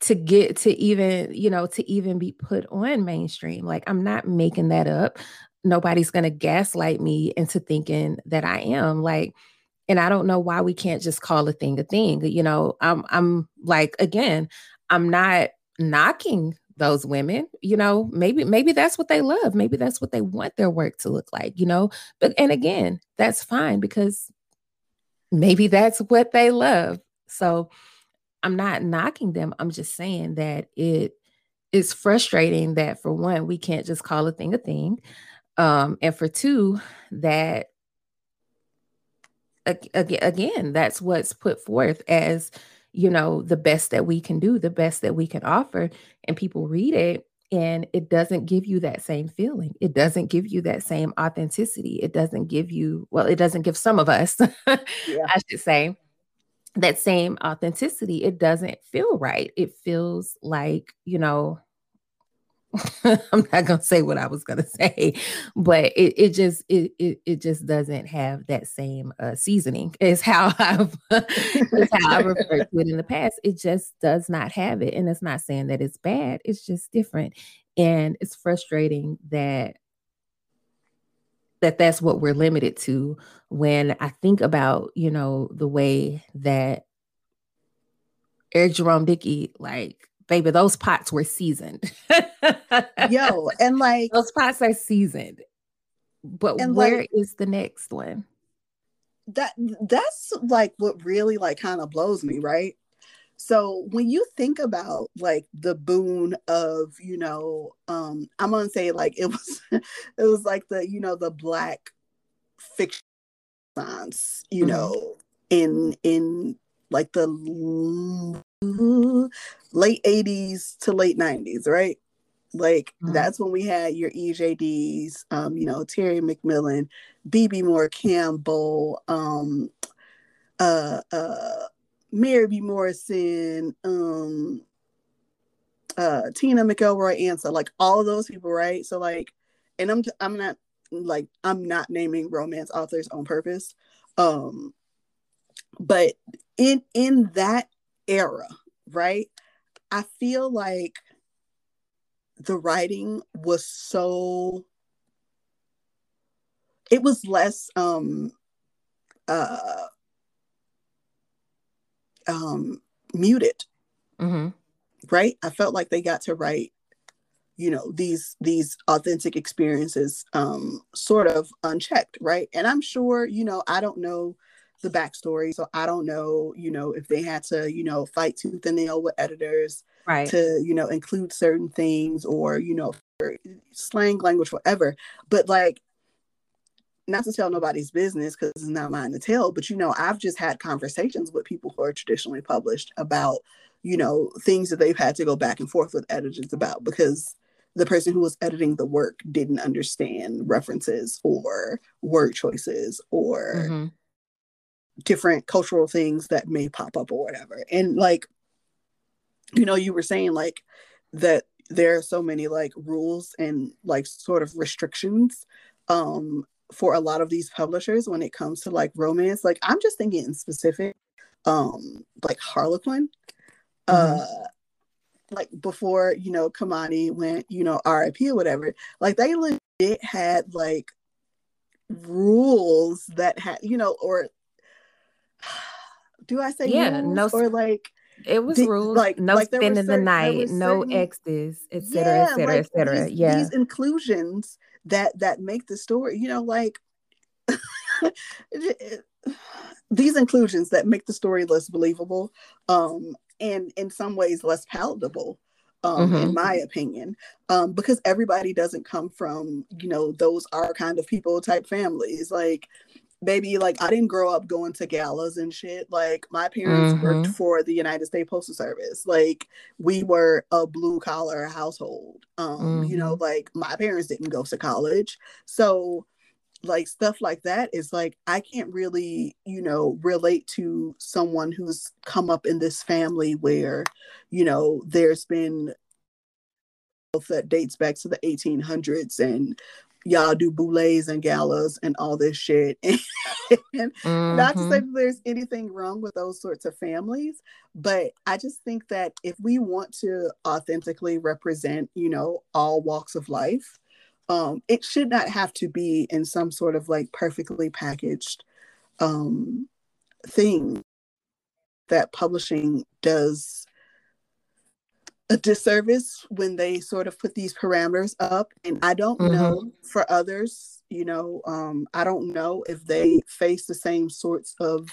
to get to even you know to even be put on mainstream like i'm not making that up nobody's going to gaslight me into thinking that i am like and i don't know why we can't just call a thing a thing you know i'm i'm like again i'm not knocking those women you know maybe maybe that's what they love maybe that's what they want their work to look like you know but and again that's fine because maybe that's what they love. So I'm not knocking them. I'm just saying that it is frustrating that for one, we can't just call a thing a thing. Um, and for two, that again, that's what's put forth as you know the best that we can do, the best that we can offer, and people read it and it doesn't give you that same feeling. It doesn't give you that same authenticity. It doesn't give you well it doesn't give some of us [laughs] yeah. i should say that same authenticity. It doesn't feel right. It feels like you know [laughs] I'm not gonna say what I was gonna [laughs] say, but it, it just it, it it just doesn't have that same uh, seasoning. [laughs] Is how I've is how I referred to it in the past. It just does not have it, and it's not saying that it's bad. It's just different, and it's frustrating that that that's what we're limited to. When I think about you know the way that Eric Jerome Dickey like baby, those pots were seasoned. [laughs] Yo, and like those pots are seasoned. But where like, is the next one? That that's like what really like kind of blows me, right? So when you think about like the boon of, you know, um, I'm gonna say like it was [laughs] it was like the, you know, the black fiction you mm-hmm. know, in in like the late 80s to late 90s, right? Like mm-hmm. that's when we had your EJDs, um, you know, Terry McMillan, Bebe Moore Campbell, um, uh, uh, Mary B. Morrison, um, uh, Tina McElroy Ansa, like all of those people, right? So like, and I'm I'm not like I'm not naming romance authors on purpose, um, but in in that era, right? I feel like the writing was so it was less um uh um muted mm-hmm. right i felt like they got to write you know these these authentic experiences um sort of unchecked right and i'm sure you know i don't know the backstory. So I don't know, you know, if they had to, you know, fight tooth and nail with editors right. to, you know, include certain things or, you know, slang language, whatever. But like, not to tell nobody's business because it's not mine to tell, but you know, I've just had conversations with people who are traditionally published about, you know, things that they've had to go back and forth with editors about because the person who was editing the work didn't understand references or word choices or mm-hmm different cultural things that may pop up or whatever. And like, you know, you were saying like that there are so many like rules and like sort of restrictions um for a lot of these publishers when it comes to like romance like i'm just thinking in specific um like harlequin mm-hmm. uh like before you know Kimani went you know rip or whatever like they legit had like rules that had you know or [sighs] do i say yeah no or like it was rules like no like spending certain, the night no exes etc etc etc yeah these inclusions that that make the story you know like [laughs] these inclusions that make the story less believable um and in some ways less palatable um, mm-hmm. in my opinion, um, because everybody doesn't come from, you know, those are kind of people type families. Like, baby, like I didn't grow up going to galas and shit. Like, my parents mm-hmm. worked for the United States Postal Service. Like, we were a blue collar household. Um, mm-hmm. you know, mm-hmm. like my parents didn't go to college. So, like stuff like that is like I can't really, you know, relate to someone who's come up in this family where, you know, there's been that dates back to the 1800s and y'all do boulets and galas and all this shit. [laughs] and mm-hmm. not to say mm-hmm. that there's anything wrong with those sorts of families, but I just think that if we want to authentically represent, you know, all walks of life, um, it should not have to be in some sort of like perfectly packaged um, thing that publishing does a disservice when they sort of put these parameters up and i don't mm-hmm. know for others you know um, i don't know if they face the same sorts of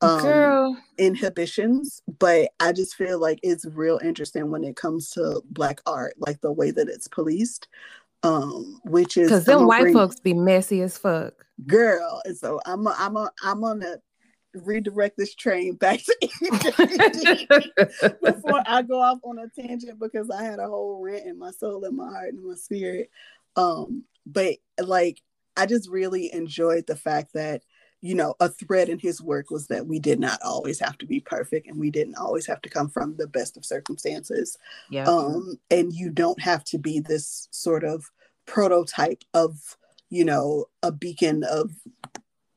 um, inhibitions but i just feel like it's real interesting when it comes to black art like the way that it's policed um, which is because them white bring, folks be messy as fuck, girl. And so I'm a, I'm a, I'm gonna redirect this train back to [laughs] [laughs] before I go off on a tangent because I had a whole rant in my soul and my heart and my spirit. Um, but like I just really enjoyed the fact that you know a thread in his work was that we did not always have to be perfect and we didn't always have to come from the best of circumstances yeah. um and you don't have to be this sort of prototype of you know a beacon of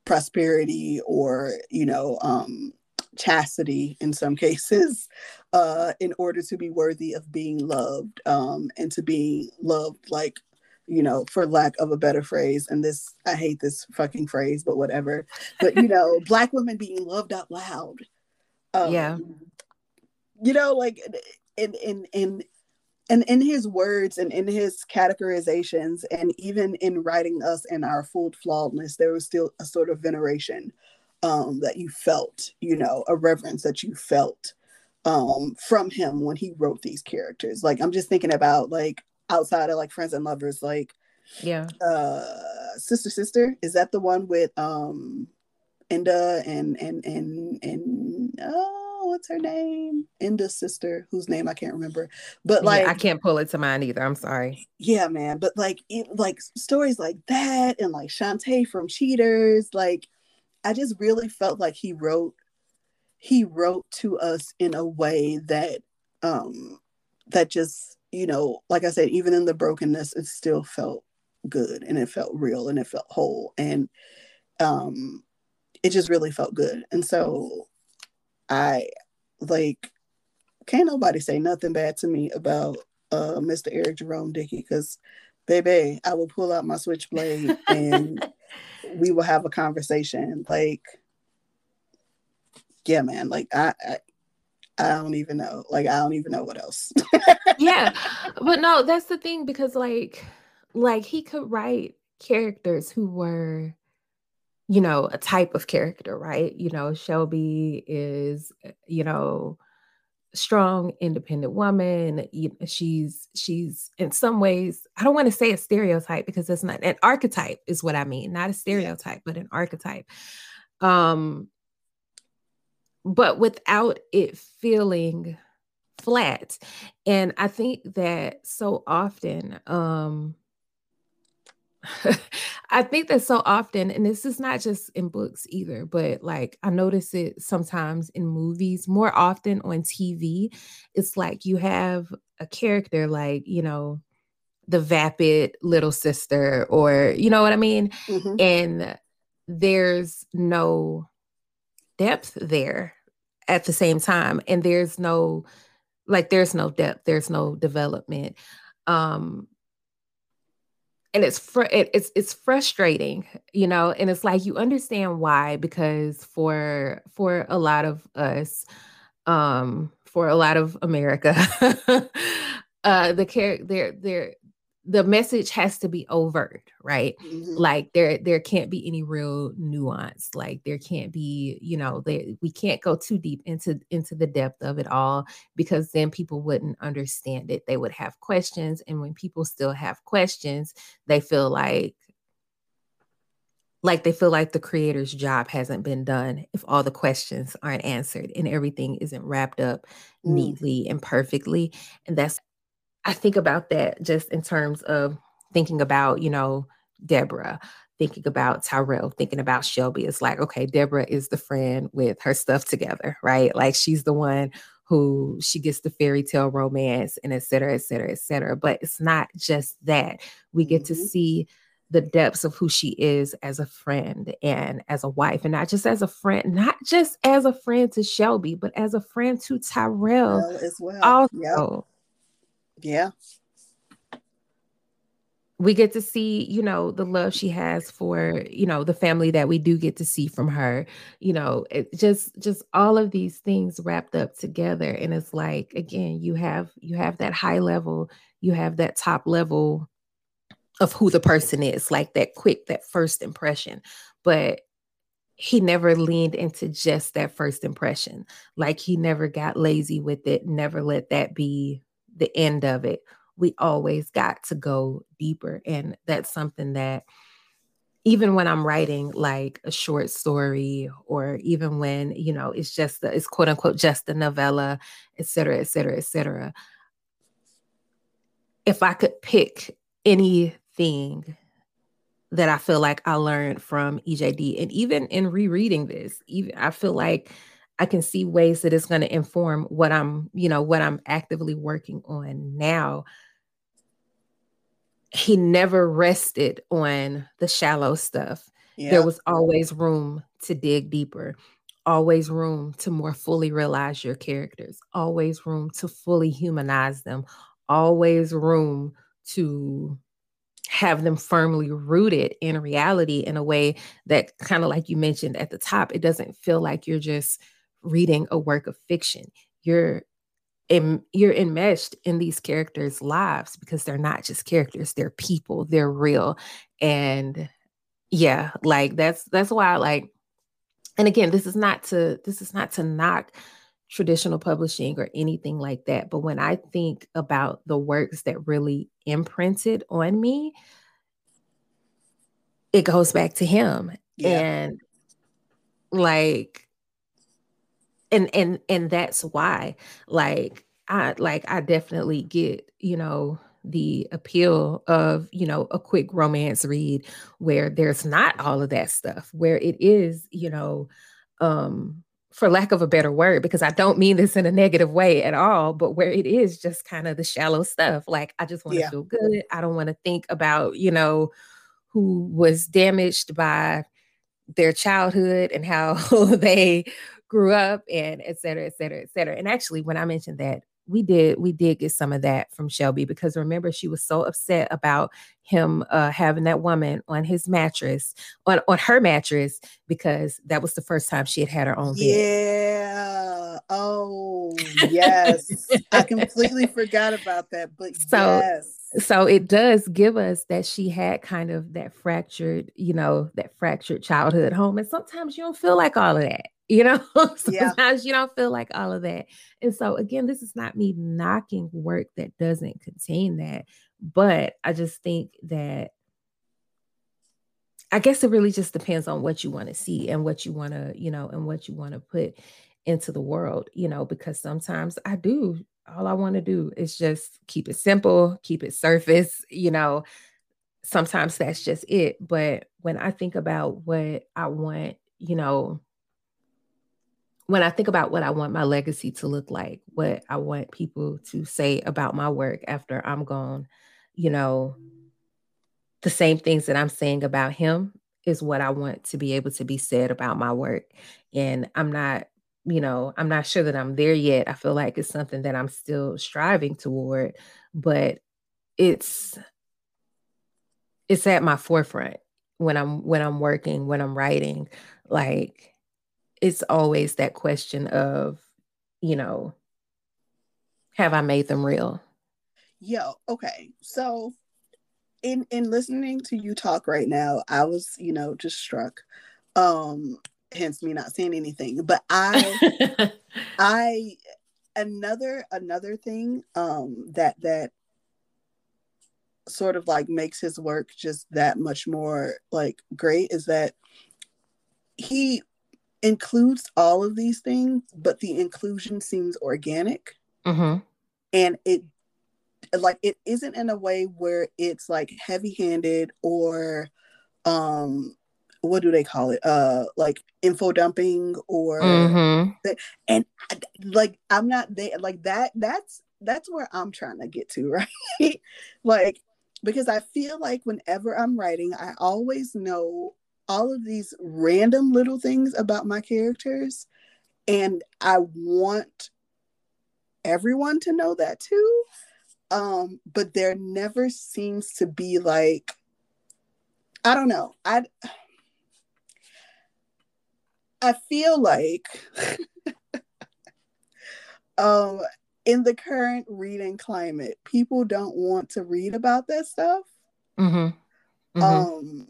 prosperity or you know um chastity in some cases [laughs] uh in order to be worthy of being loved um and to be loved like you know, for lack of a better phrase, and this I hate this fucking phrase, but whatever. But you know, [laughs] black women being loved out loud. Um, yeah. You know, like in in in and in his words and in his categorizations, and even in writing us in our full flawedness, there was still a sort of veneration um, that you felt, you know, a reverence that you felt um, from him when he wrote these characters. Like I'm just thinking about like outside of like friends and lovers like yeah uh sister sister is that the one with um Inda and and and and oh what's her name? Inda's sister whose name I can't remember. But like yeah, I can't pull it to mind either. I'm sorry. Yeah man. But like it, like stories like that and like Shantae from Cheaters like I just really felt like he wrote he wrote to us in a way that um that just you know, like I said, even in the brokenness, it still felt good and it felt real and it felt whole. And um it just really felt good. And so I like can't nobody say nothing bad to me about uh Mr. Eric Jerome Dickey because baby, I will pull out my switchblade [laughs] and we will have a conversation. Like, yeah, man, like I, I I don't even know. Like I don't even know what else. [laughs] yeah. But no, that's the thing because like like he could write characters who were you know, a type of character, right? You know, Shelby is you know, strong independent woman you know, she's she's in some ways i don't want to say a stereotype because it's not an archetype is what i mean not a stereotype but an archetype um but without it feeling flat. And I think that so often, um, [laughs] I think that so often, and this is not just in books either, but like I notice it sometimes in movies, more often on TV. It's like you have a character like, you know, the vapid little sister or you know what I mean? Mm-hmm. And there's no depth there at the same time and there's no like there's no depth, there's no development. Um and it's fr- it, it's it's frustrating you know and it's like you understand why because for for a lot of us um for a lot of america [laughs] uh the care they're they're the message has to be overt right mm-hmm. like there there can't be any real nuance like there can't be you know they, we can't go too deep into into the depth of it all because then people wouldn't understand it they would have questions and when people still have questions they feel like like they feel like the creator's job hasn't been done if all the questions aren't answered and everything isn't wrapped up mm. neatly and perfectly and that's I think about that just in terms of thinking about, you know, Deborah, thinking about Tyrell, thinking about Shelby. It's like, okay, Deborah is the friend with her stuff together, right? Like she's the one who she gets the fairy tale romance and et cetera, et cetera, et cetera. But it's not just that. We get mm-hmm. to see the depths of who she is as a friend and as a wife, and not just as a friend, not just as a friend to Shelby, but as a friend to Tyrell well, as well. Also, yep. Yeah. We get to see, you know, the love she has for, you know, the family that we do get to see from her. You know, it just just all of these things wrapped up together and it's like again, you have you have that high level, you have that top level of who the person is, like that quick that first impression. But he never leaned into just that first impression. Like he never got lazy with it, never let that be the end of it. We always got to go deeper. And that's something that even when I'm writing like a short story, or even when, you know, it's just it's quote unquote just a novella, et cetera, et cetera, et cetera. If I could pick anything that I feel like I learned from EJD, and even in rereading this, even I feel like I can see ways that it's going to inform what I'm, you know, what I'm actively working on now. He never rested on the shallow stuff. Yeah. There was always room to dig deeper, always room to more fully realize your characters, always room to fully humanize them, always room to have them firmly rooted in reality in a way that kind of like you mentioned at the top, it doesn't feel like you're just reading a work of fiction. You're in, you're enmeshed in these characters' lives because they're not just characters, they're people, they're real. And yeah, like that's that's why I like and again, this is not to this is not to knock traditional publishing or anything like that, but when I think about the works that really imprinted on me, it goes back to him. Yeah. And like and and and that's why like i like i definitely get you know the appeal of you know a quick romance read where there's not all of that stuff where it is you know um for lack of a better word because i don't mean this in a negative way at all but where it is just kind of the shallow stuff like i just want to yeah. feel good i don't want to think about you know who was damaged by their childhood and how [laughs] they grew up and et cetera, et cetera, et cetera. And actually, when I mentioned that, we did we did get some of that from Shelby because remember she was so upset about him uh, having that woman on his mattress on on her mattress because that was the first time she had had her own bed. Yeah. Oh yes, I completely [laughs] forgot about that. But so yes. so it does give us that she had kind of that fractured, you know, that fractured childhood home, and sometimes you don't feel like all of that you know [laughs] sometimes yeah. you don't feel like all of that and so again this is not me knocking work that doesn't contain that but i just think that i guess it really just depends on what you want to see and what you want to you know and what you want to put into the world you know because sometimes i do all i want to do is just keep it simple keep it surface you know sometimes that's just it but when i think about what i want you know when I think about what I want my legacy to look like, what I want people to say about my work after I'm gone, you know, the same things that I'm saying about him is what I want to be able to be said about my work. And I'm not, you know, I'm not sure that I'm there yet. I feel like it's something that I'm still striving toward, but it's it's at my forefront when I'm when I'm working, when I'm writing. Like it's always that question of, you know, have I made them real? Yo, okay. So in in listening to you talk right now, I was, you know, just struck. Um, hence me not saying anything. But I [laughs] I another another thing um that that sort of like makes his work just that much more like great is that he includes all of these things, but the inclusion seems organic. Mm-hmm. And it like it isn't in a way where it's like heavy-handed or um what do they call it uh like info dumping or mm-hmm. and like i'm not there like that that's that's where i'm trying to get to [laughs] right like because i feel like whenever i'm writing i always know all of these random little things about my characters and i want everyone to know that too um but there never seems to be like i don't know i i feel like [laughs] um in the current reading climate people don't want to read about that stuff mm-hmm. Mm-hmm. um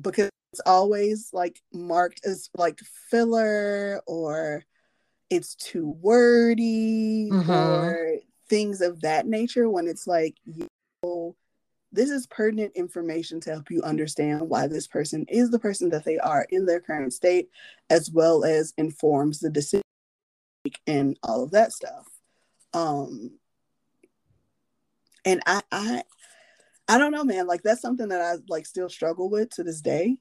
because it's always like marked as like filler or it's too wordy mm-hmm. or things of that nature when it's like you know, this is pertinent information to help you understand why this person is the person that they are in their current state as well as informs the decision and all of that stuff um and i i i don't know man like that's something that i like still struggle with to this day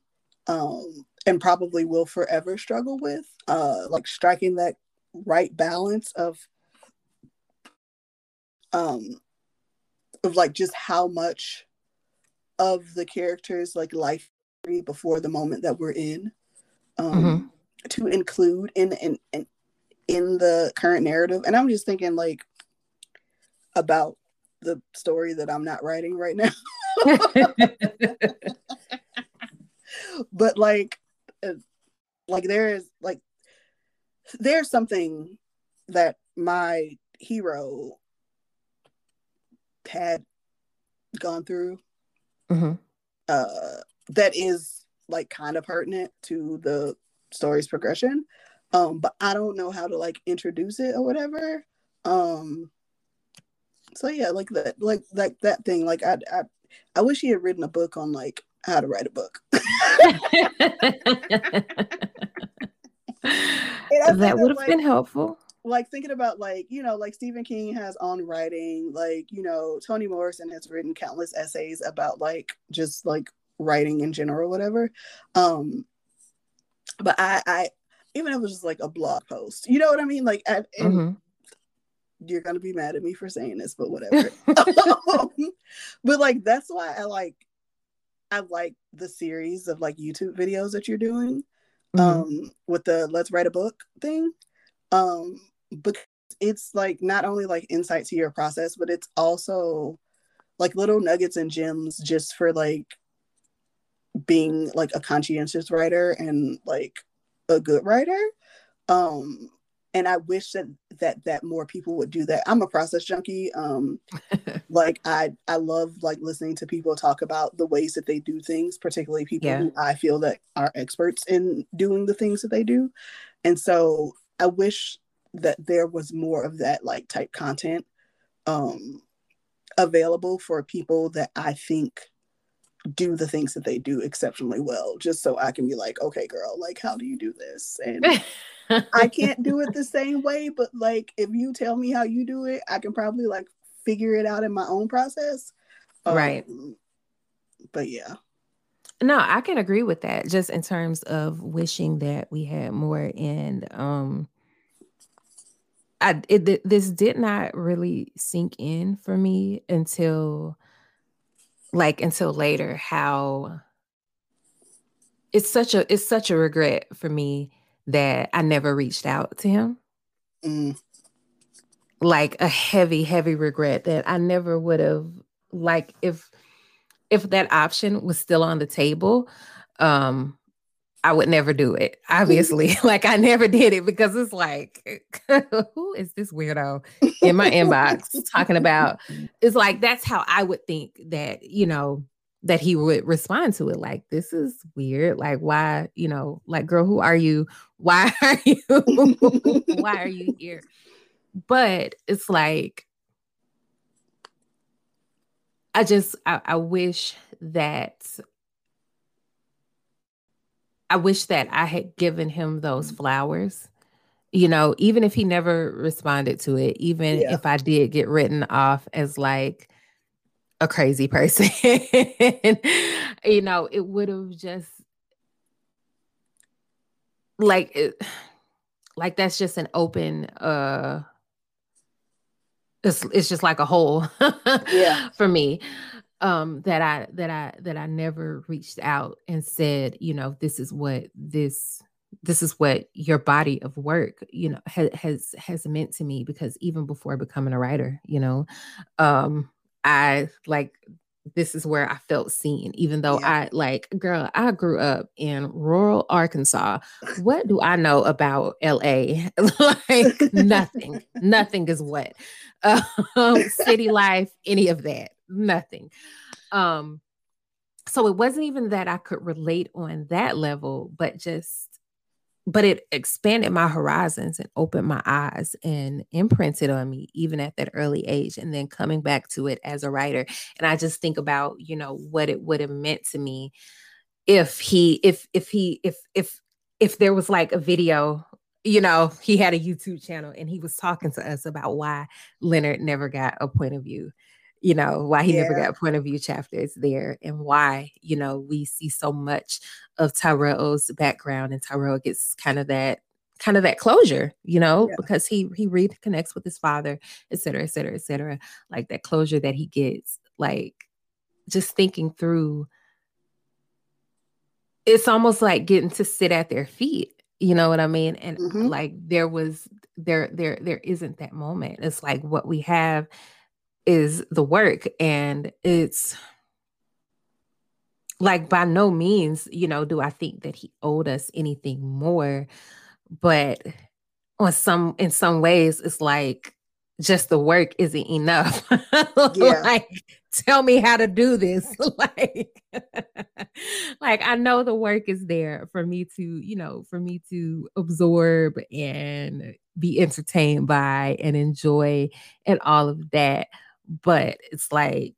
um and probably will forever struggle with uh like striking that right balance of um of like just how much of the characters like life before the moment that we're in um mm-hmm. to include in in in in the current narrative and i'm just thinking like about the story that i'm not writing right now. [laughs] [laughs] But like uh, like there is like there's something that my hero had gone through mm-hmm. uh, that is like kind of pertinent to the story's progression. Um but i don't know how to like introduce it or whatever. Um so yeah like that like like that thing like i i, I wish he had written a book on like how to write a book. [laughs] [laughs] That would have like, been helpful. like thinking about like you know like stephen king has on writing like you know toni morrison has written countless essays about like just like writing in general whatever. Um but i i even if it was just like a blog post you know what i mean? Like I, mm-hmm. You're gonna be mad at me for saying this but whatever [laughs] [laughs] um, but like that's why i like i like the series of like youtube videos that you're doing mm-hmm. um with the let's write a book thing um because it's like not only like insight to your process, but it's also like little nuggets and gems just for like being like a conscientious writer and like a good writer. Um and I wish that that that more people would do that. I'm a process junkie. Um [laughs] like I I love like listening to people talk about the ways that they do things, particularly people yeah. who I feel that are experts in doing the things that they do. And so I wish that there was more of that like type content um available for people that I think do the things that they do exceptionally well just so I can be like okay girl like how do you do this? And I can't do it the [laughs] same way but like if you tell me how you do it I can probably like figure it out in my own process. Um, right but yeah. No, I can agree with that. Just in terms of wishing that we had more, and um, I it, this did not really sink in for me until like until later how it's such a it's such a regret for me that I never reached out to him. Mm. Like a heavy, heavy regret that I never would have like if if that option was still on the table, um, I would never do it. Obviously, [laughs] [laughs] like I never did it because it's like, [laughs] who is this weirdo in my inbox talking about? It's like that's how I would think that you know that he would respond to it. Like this is weird. Like why you know like girl, who are you? Why are you? why are you here? But it's like I just I, I wish that I wish that I had given him those mm. flowers. You know, even if he never responded to it, even yeah. if I did get written off as like a crazy [laughs] person, you know, it would have just like it, like that's just an open uh it's it's just like a hole yeah [laughs] for me um that i that i that i never reached out and said you know this is what this this is what your body of work you know ha- has has meant to me because even before becoming a writer you know um i like this is where I felt seen, even though yeah. I like, girl, I grew up in rural Arkansas. What do I know about LA? [laughs] like nothing, [laughs] nothing is what um, city life, any of that, nothing. Um, so it wasn't even that I could relate on that level, but just but it expanded my horizons and opened my eyes and imprinted on me even at that early age and then coming back to it as a writer. And i just think about you know what it would have meant to me if he if if he if if if there was like a video you know he had a youtube channel and he was talking to us about why leonard never got a point of view you know, why he yeah. never got point of view chapters there and why, you know, we see so much of Tyrell's background and Tyrell gets kind of that kind of that closure, you know, yeah. because he he reconnects with his father, et cetera, et cetera, et cetera. Like that closure that he gets, like just thinking through it's almost like getting to sit at their feet you know what i mean and mm-hmm. like there was there there there isn't that moment it's like what we have is the work and it's like by no means you know do i think that he owed us anything more but on some in some ways it's like just the work isn't enough. [laughs] Yeah. like tell me how to do this. [laughs] Like [laughs] like i know the work is there for me to you know for me to absorb and be entertained by and enjoy and all of that but it's like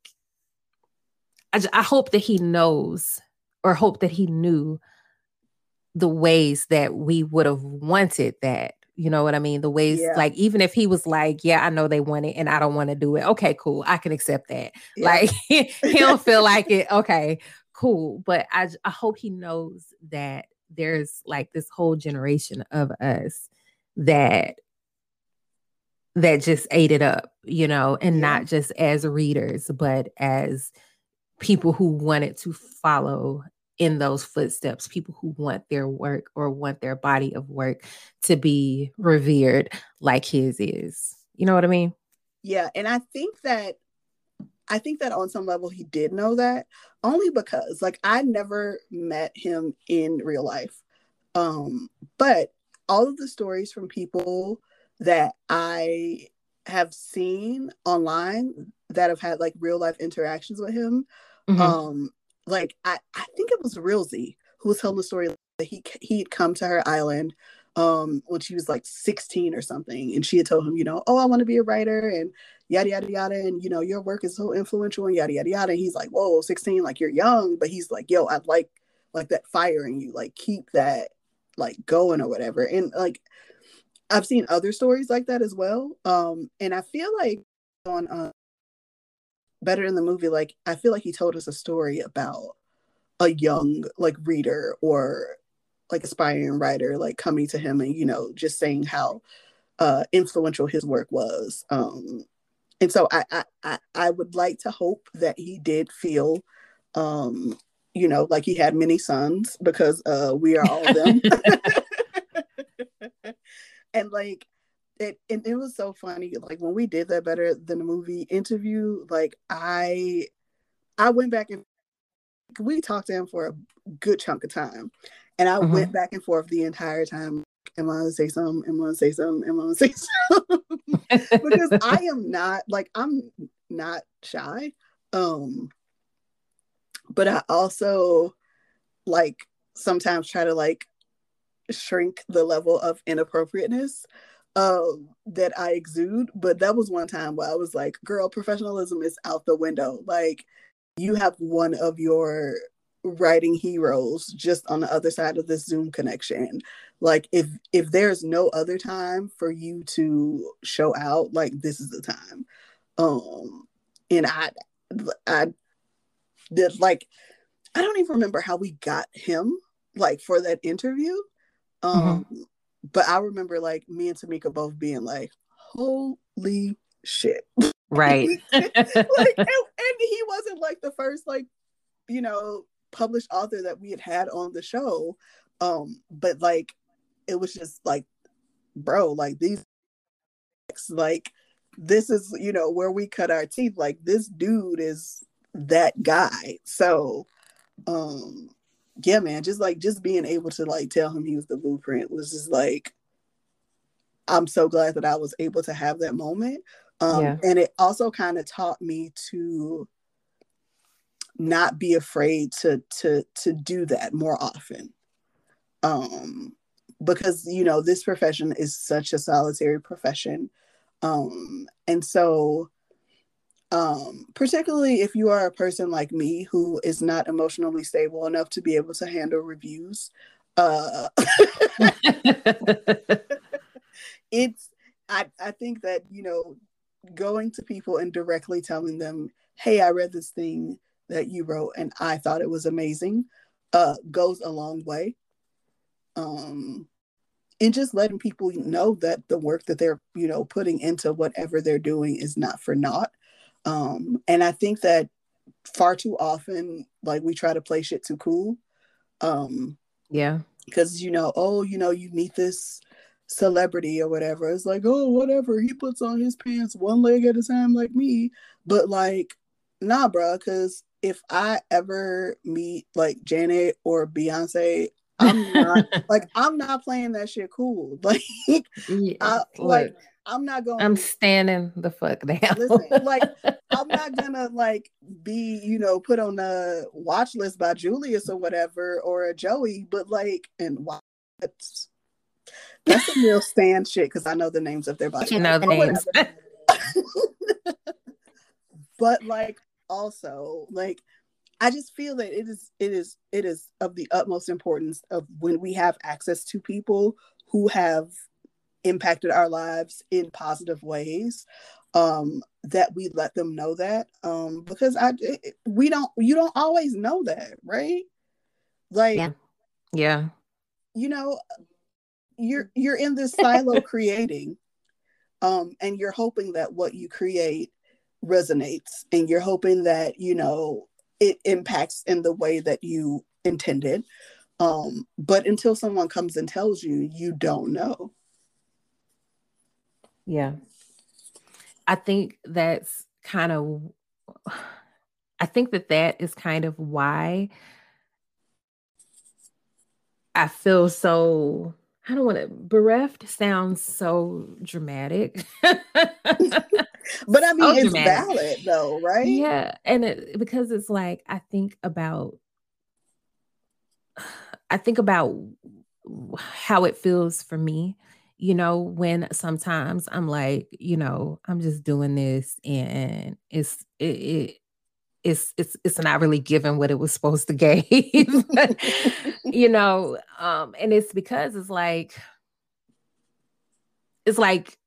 I, I hope that he knows or hope that he knew the ways that we would have wanted that you know what I mean? The ways, yeah. like, even if he was like, Yeah, I know they want it and I don't want to do it. Okay, cool. I can accept that. Yeah. Like, [laughs] he [laughs] don't feel like it. Okay, cool. But I, I hope he knows that there's like this whole generation of us that that just ate it up, you know, and not just as readers, but as people who wanted to follow in those footsteps, people who want their work or want their body of work to be revered like his is. You know what I mean? Yeah. And I think that I think that on some level he did know that only because like I never met him in real life. Um, but all of the stories from people that I have seen online that have had like real life interactions with him. Mm-hmm. Um, like I, I think it was Realzy who was telling the story that he he'd come to her island um when she was like 16 or something and she had told him you know oh i want to be a writer and yada yada yada and you know your work is so influential and yada yada yada and he's like whoa 16 like you're young but he's like yo i like like that fire in you like keep that like going or whatever and like I've seen other stories like that as well. Um, and I feel like on uh, Better in the movie, like I feel like he told us a story about a young like reader or like aspiring writer like coming to him and you know just saying how uh influential his work was um and so I, I i would like to hope that he did feel um you know like he had many sons because uh we are all them [laughs] [laughs] and like it and it was so funny like when we did that better than the movie interview like i i went back and we talked to him for a good chunk of time and I mm-hmm. went back and forth the entire time. Am I gonna say something? Am I gonna say something? Am I gonna say [laughs] something? [laughs] because I am not like I'm not shy. Um but I also like sometimes try to like shrink the level of inappropriateness uh, that I exude. But that was one time where I was like, girl, professionalism is out the window. Like you have one of your writing heroes just on the other side of this zoom connection like if if there's no other time for you to show out like this is the time um and i i did like i don't even remember how we got him like for that interview um mm-hmm. but i remember like me and tamika both being like holy shit. Right. [laughs] Like and, and he wasn't like the first like you know published author that we had had on the show. Um but like it was just like bro like these like this is you know where we cut our teeth. Like this dude is that guy. So um yeah man just like just being able to like tell him he was the blueprint was just like i'm so glad that i was able to have that moment. Um yeah. and it also kind of taught me to not be afraid to to to do that more often. Um because you know this profession is such a solitary profession. Um and so um particularly if you are a person like me who is not emotionally stable enough to be able to handle reviews uh [laughs] [laughs] it's i i think that you know going to people and directly telling them hey i read this thing that you wrote and I thought it was amazing uh, goes a long way. Um, and just letting people know that the work that they're, you know, putting into whatever they're doing is not for naught. Um, and I think that far too often, like we try to play shit too cool. Um, yeah. Because, you know, oh, you know, you meet this celebrity or whatever. It's like, oh, whatever. He puts on his pants one leg at a time like me. But like, nah, bro, because if I ever meet like Janet or Beyonce, I'm not [laughs] like I'm not playing that shit cool. [laughs] Like, yeah, I, like I'm not going. I'm standing the fuck down. listen, like [laughs] I'm not gonna like be you know put on the watch list by Julius or whatever or a Joey, but like and why that's that's some real stand shit because I know the names of their body. You know the names. [laughs] but like also like i just feel that it is it is it is of the utmost importance of when we have access to people who have impacted our lives in positive ways um that we let them know that um because i we don't you don't always know that right? Like yeah. Yeah. you know you're you're in this silo [laughs] creating um and you're hoping that what you create resonates and you're hoping that you know it impacts in the way that you intended um but until someone comes and tells you you don't know yeah i think that's kind of i think that that is kind of why i feel so I don't want to bereft sounds so dramatic. [laughs] but I mean so it's dramatic. valid though, right? Yeah. And it, because it's like I think about I think about how it feels for me, you know, when sometimes I'm like, you know, I'm just doing this and it's it, it it's it's it's not really given what it was supposed to [laughs] give [laughs] you know um and it's because it's like it's like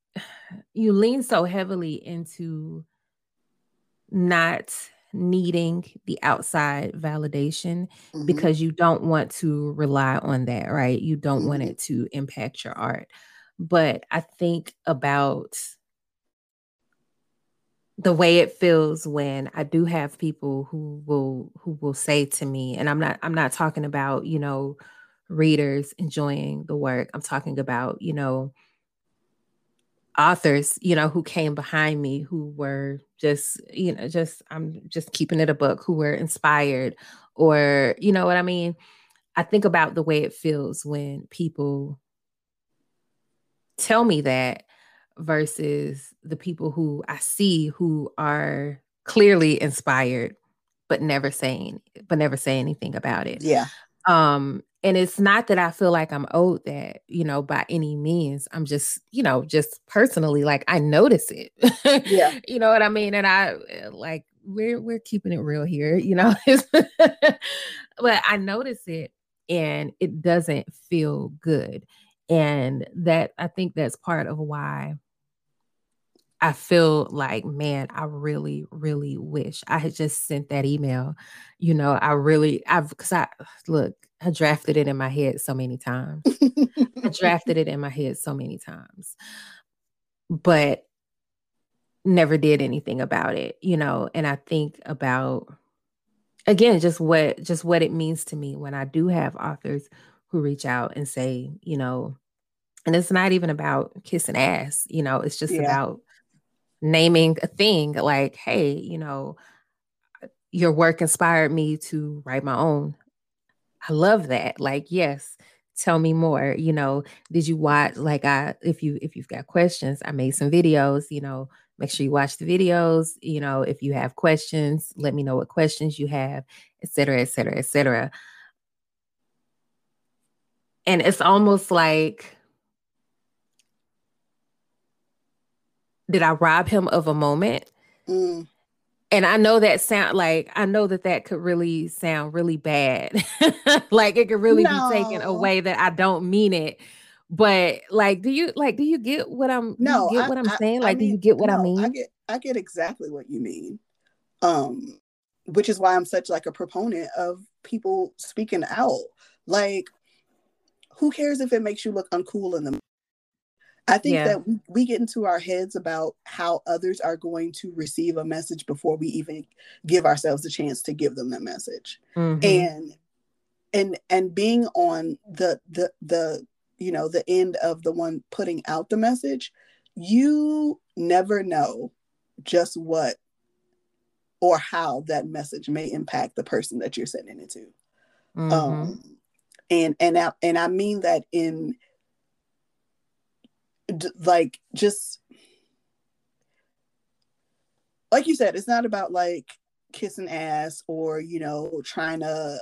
you lean so heavily into not needing the outside validation Mhm. because you don't want to rely on that, right? You don't want Mhm. it to impact your art. But I think about the way it feels when I do have people who will who will say to me, and I'm not I'm not talking about, you know, readers enjoying the work. I'm talking about, you know, authors, you know, who came behind me who were just, you know, just I'm just keeping it a book, who were inspired or, you know what I mean? I think about the way it feels when people tell me that versus the people who I see who are clearly inspired but never saying but never say anything about it. Yeah. Um and it's not that I feel like I'm owed that, you know, by any means. I'm just, you know, just personally like I notice it. Yeah. [laughs] you know what I mean? And I like we're we're keeping it real here, you know. [laughs] but I notice it and it doesn't feel good. And that I think that's part of why I feel like, man, I really, really wish I had just sent that email. You know, I really, I've, because I, look, I drafted it in my head so many times. I [laughs] drafted it in my head so many times, but never did anything about it, you know. And I think about, again, just what, just what it means to me when I do have authors who reach out and say, you know, and it's not even about kissing ass, you know, it's just Yeah. about naming a thing like, hey, you know, your work inspired me to write my own. I love that. Like, yes, tell me more. You know, did you watch like I if you if you've got questions, I made some videos, you know, make sure you watch the videos. You know, if you have questions, let me know what questions you have, et cetera, et cetera, et cetera. And it's almost like did I rob him of a moment? Mm. And I know that sound like I know that that could really sound really bad. [laughs] like it could really be taken away that I don't mean it. But like do you like do you get what I'm No, get I- what I'm I- saying? I Like do you get what I mean? I get I get exactly what you mean. Um, which is why I'm such like a proponent of people speaking out. Like, who cares if it makes you look uncool in the I think Yeah. that we, we get into our heads about how others are going to receive a message before we even give ourselves a chance to give them the message. Mhm. and and and being on the the the you know the end of the one putting out the message you never know just what or how that message may impact the person that you're sending it to Mhm. um and and I, and I mean that in d- like just like you said it's not about like kissing ass or you know trying to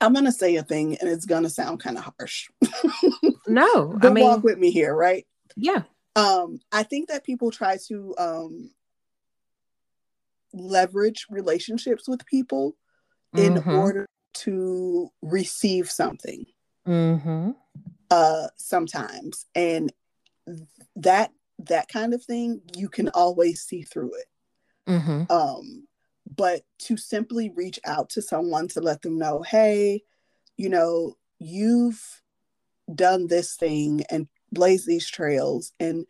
I'm gonna say a thing and it's gonna sound kind of harsh. [laughs] no, I mean walk with me here, right? yeah. Um, I think that people try to um leverage relationships with people in Mhm. order to receive something Mhm. Uh sometimes and that that kind of thing you can always see through it Mhm. um but to simply reach out to someone to let them know hey you know you've done this thing and blazed these trails and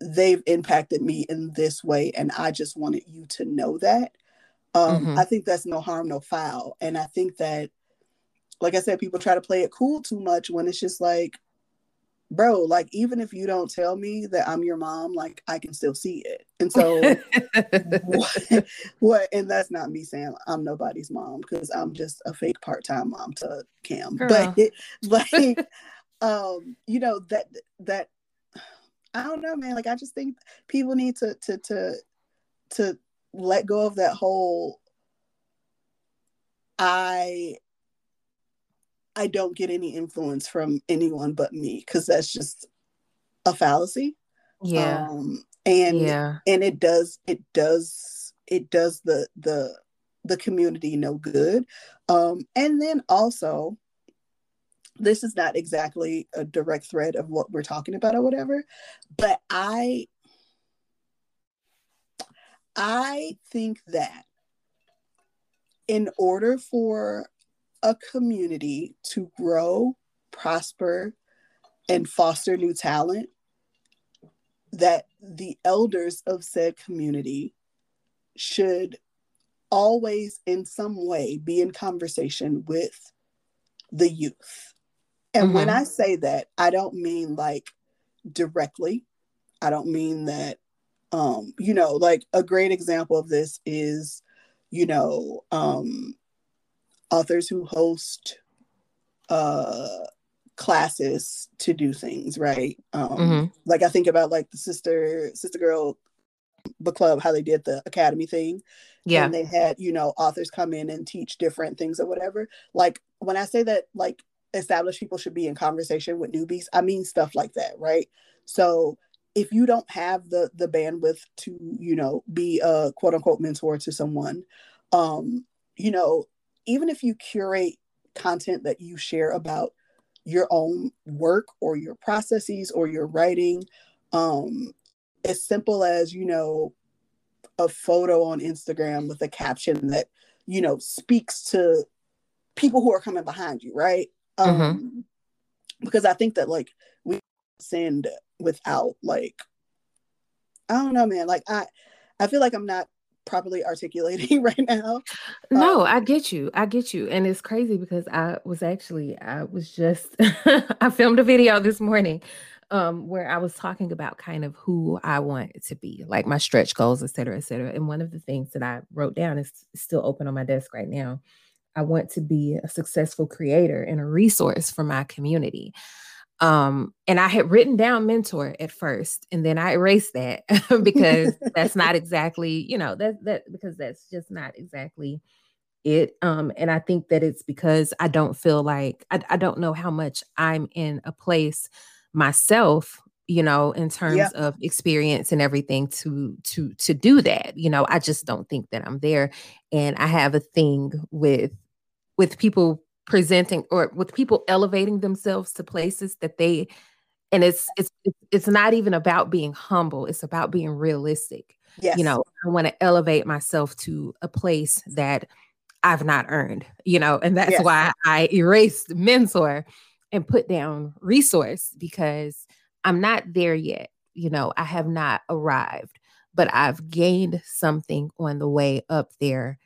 they've impacted me in this way and i just wanted you to know that um Mhm. i think that's no harm no foul and i think that like i said people try to play it cool too much when it's just like bro like even if you don't tell me that i'm your mom like i can still see it. And so what, [laughs] what and that's not me saying i'm nobody's mom because i'm just a fake part-time mom to cam. Girl. but it, like um you know that that i don't know man. Like i just think people need to to to to let go of that whole i i don't get any influence from anyone but me because that's just a fallacy yeah. um and yeah. and it does it does it does the the the community no good um and then also this is not exactly a direct thread of what we're talking about or whatever but i I think that in order for a community to grow, prosper, and foster new talent, that the elders of said community should always, in some way, be in conversation with the youth. And mm-hmm. when I say that, I don't mean like directly. I don't mean that, um, you know, like a great example of this is, you know, um, authors who host uh, classes to do things, right? Um, mm-hmm. Like I think about like the sister, sister girl book club, how they did the academy thing. Yeah. And they had, you know, authors come in and teach different things or whatever. Like when I say that, like established people should be in conversation with newbies, I mean stuff like that, right? So if you don't have the the bandwidth to, you know, be a quote unquote mentor to someone, um, you know, even if you curate content that you share about your own work or your processes or your writing, um, as simple as, you know, a photo on Instagram with a caption that, you know, speaks to people who are coming behind you, right? Mm-hmm. Um, because I think that like we send without like I don't know, man. Like I I feel like I'm not properly articulating [laughs] right now. No, um, I get you. I get you. And it's crazy because I was actually I was just [laughs] I filmed a video this morning um where I was talking about kind of who I want to be, like my stretch goals, et cetera, et cetera. And one of the things that I wrote down is still open on my desk right now. I want to be a successful creator and a resource for my community. Um, and I had written down mentor at first, and then I erased that [laughs] because [laughs] that's not exactly, you know, that that because that's just not exactly it. Um, and I think that it's because I don't feel like I, I don't know how much I'm in a place myself you know in terms of experience and everything to to to do that you know i just don't think that i'm there and i have a thing with with people presenting or with people elevating themselves to places that they and it's it's it's not even about being humble it's about being realistic yes. you know i want to elevate myself to a place that i've not earned you know and that's yes. why i erased mentor and put down resource because I'm not there yet. You know, I have not arrived, but I've gained something on the way up there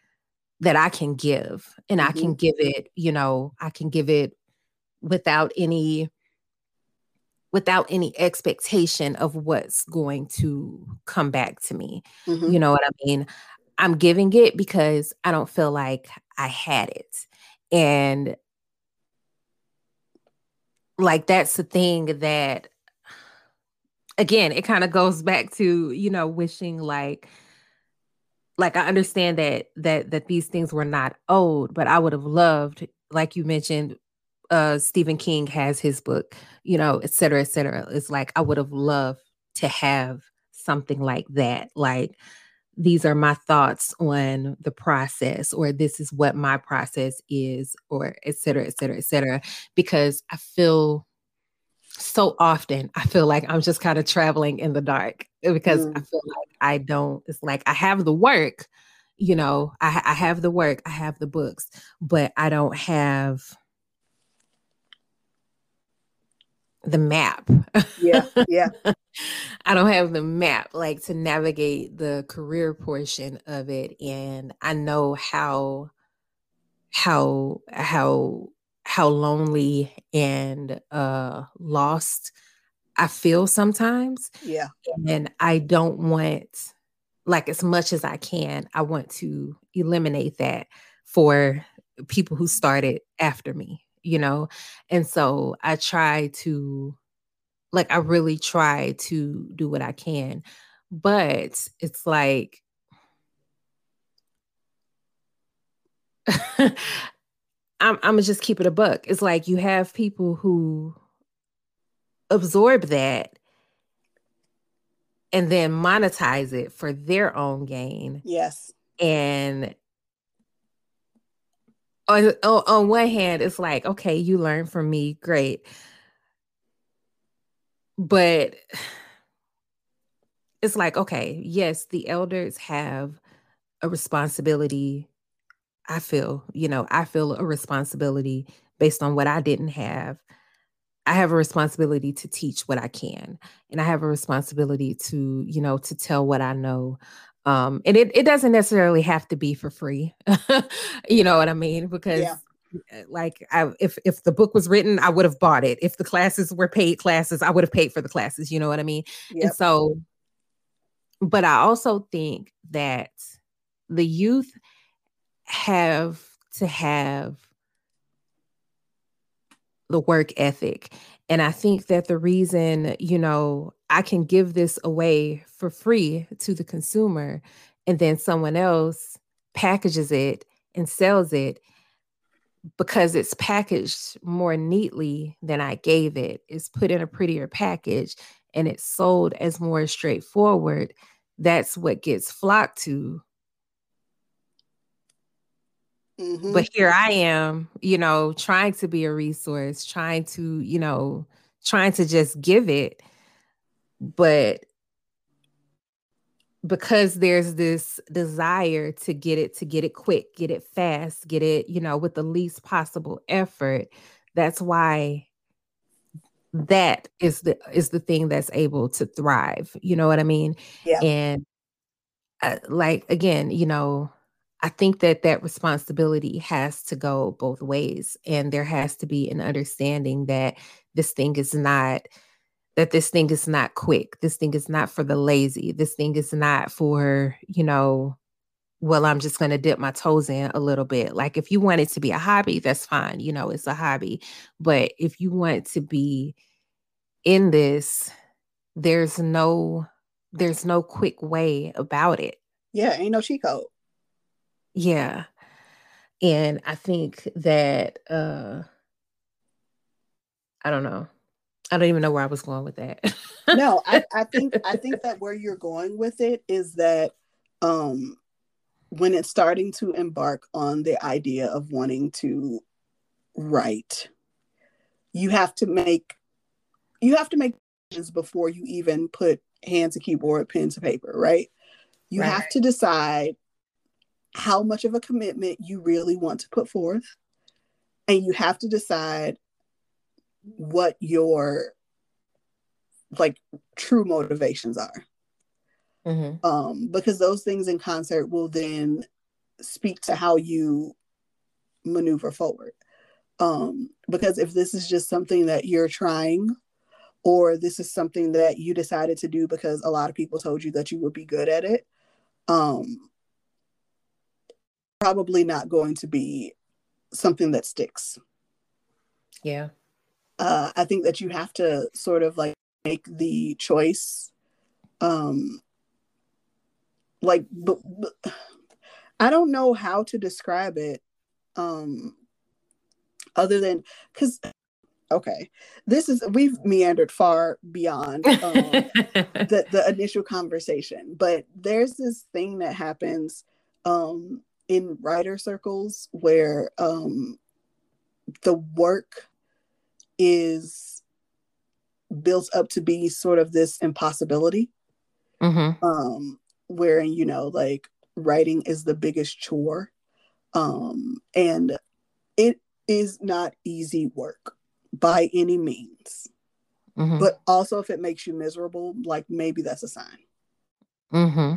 that I can give. And mm-hmm. I can give it, you know, I can give it without any without any expectation of what's going to come back to me. Mm-hmm. You know what I mean? I'm giving it because I don't feel like I had it. And like that's the thing that again it kind of goes back to you know wishing like like i understand that that that these things were not old, but i would have loved like you mentioned uh stephen king has his book you know et cetera et cetera. It's like i would have loved to have something like that. Like these are my thoughts on the process or this is what my process is or et cetera et cetera et cetera. Because i feel so often i feel like i'm just kind of traveling in the dark because mm. i feel like i don't it's like i have the work you know I, I have the work i have the books but i don't have the map. Yeah, yeah. [laughs] I don't have the map like to navigate the career portion of it and I know how how how how lonely and uh lost I feel sometimes. Yeah. And I don't want like as much as I can, I want to eliminate that for people who started after me you know? And so I try to, like, I really try to do what I can. But it's like, [laughs] [laughs] I'm, I'm gonna just keep it a book. It's like you have people who absorb that and then monetize it for their own gain. Yes. And on, on, on one hand, it's like, okay, you learn from me, great. But it's like, okay, yes, the elders have a responsibility. I feel, you know, I feel a responsibility based on what I didn't have. I have a responsibility to teach what I can, and I have a responsibility to, you know, to tell what I know. Um, and it, it doesn't necessarily have to be for free. [laughs] you know what I mean? Because yeah. Like I, if if the book was written, I would have bought it. If the classes were paid classes, I would have paid for the classes. You know what I mean? Yep. And so, but I also think that the youth have to have the work ethic. And I think that the reason, you know, I can give this away for free to the consumer and then someone else packages it and sells it because it's packaged more neatly than I gave it. It's put in a prettier package and it's sold as more straightforward. That's what gets flocked to Mm-hmm. But here I am, you know, trying to be a resource, trying to, you know, trying to just give it. But because there's this desire to get it, to get it quick, get it fast, get it, you know, with the least possible effort, that's why that is the is the thing that's able to thrive you know what i mean yeah and uh, like again you know I think that that responsibility has to go both ways. And there has to be an understanding that this thing is not, that this thing is not quick. This thing is not for the lazy. This thing is not for, you know, well, I'm just going to dip my toes in a little bit. Like if you want it to be a hobby, that's fine. You know, it's a hobby. But if you want to be in this, there's no, there's no quick way about it. Yeah, ain't no cheat code. Yeah. And I think that uh I don't know. I don't even know where I was going with that. no, I, I think I [laughs] think that where you're going with it is that um when it's starting to embark on the idea of wanting to write, you have to make you have to make decisions before you even put hand to keyboard, pen to paper, right? You right. have to decide how much of a commitment you really want to put forth. And you have to decide what your like true motivations are. Mm-hmm. Um, because those things in concert will then speak to how you maneuver forward. Um, because if this is just something that you're trying, or this is something that you decided to do because a lot of people told you that you would be good at it, um, probably not going to be something that sticks. Yeah. Uh, I think that you have to sort of like make the choice. Um, like, but, but I don't know how to describe it. Um, other than because okay this is we've meandered far beyond [laughs] um, the, the initial conversation but there's this thing that happens um, in writer circles where um, the work is built up to be sort of this impossibility mm-hmm. um, where you know like writing is the biggest chore um, and it is not easy work by any means mm-hmm. but also if it makes you miserable like maybe that's a sign mm-hmm.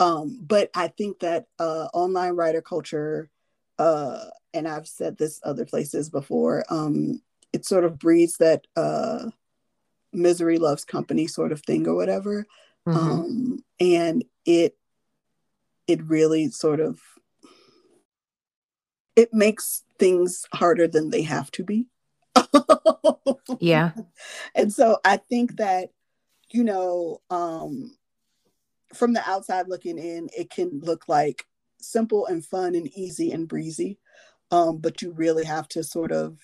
Um, but I think that uh, online writer culture, uh, and I've said this other places before, um, it sort of breeds that uh, misery loves company sort of thing or whatever. Mm-hmm. Um, and it it really sort of it makes things harder than they have to be. [laughs] yeah. And so I think that, you know, um, from the outside looking in, it can look like simple and fun and easy and breezy. Um, but you really have to sort of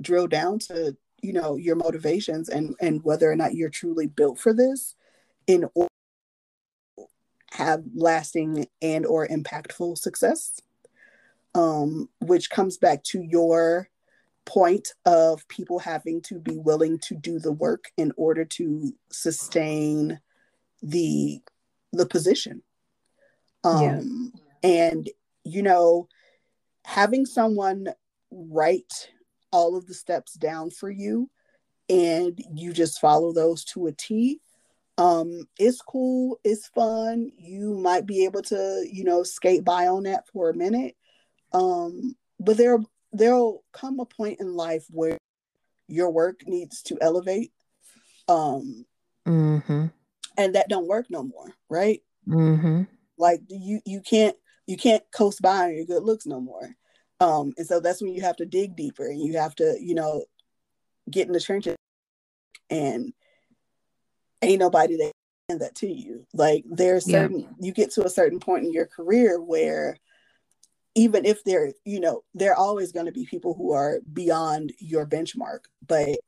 drill down to, you know, your motivations and and whether or not you're truly built for this in order have lasting and or impactful success. Um, which comes back to your point of people having to be willing to do the work in order to sustain the the position. Um yeah. and you know, having someone write all of the steps down for you and you just follow those to a T. Um, it's cool, it's fun. You might be able to, you know, skate by on that for a minute. Um, but there there'll come a point in life where your work needs to elevate. Um mm-hmm. And that don't work no more, right? Mm-hmm. Like you you can't you can't coast by on your good looks no more. Um, and so that's when you have to dig deeper and you have to, you know, get in the trenches and ain't nobody that can that to you. Like there's certain yeah. you get to a certain point in your career where even if they're, you know, there are always going to be people who are beyond your benchmark, but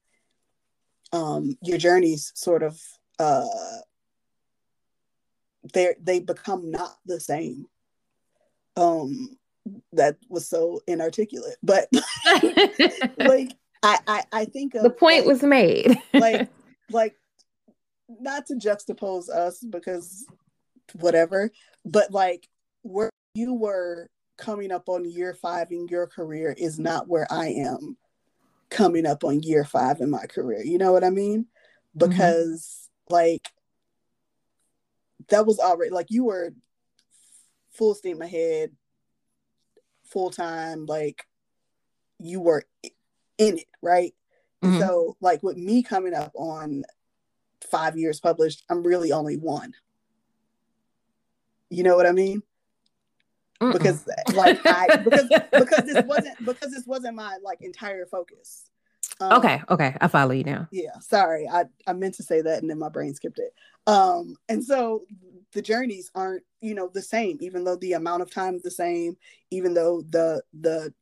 um your journeys sort of uh they they become not the same. Um that was so inarticulate, but [laughs] like I, I, I think of, the point like, was made. [laughs] like, like not to juxtapose us because whatever, but like where you were coming up on year five in your career is not where I am coming up on year five in my career. You know what I mean? Mm-hmm. Because mm-hmm. like that was already like you were full steam ahead full time, like you were in it, right? Mm-hmm. So, like with me coming up on five years published, I'm really only one. You know what I mean? Mm-mm. Because like I because because this [laughs] wasn't because this wasn't my like entire focus. Um, okay, okay, I follow you now. Yeah, sorry, I I meant to say that and then my brain skipped it. Um, and so the journeys aren't you know the same even though the amount of time is the same even though the the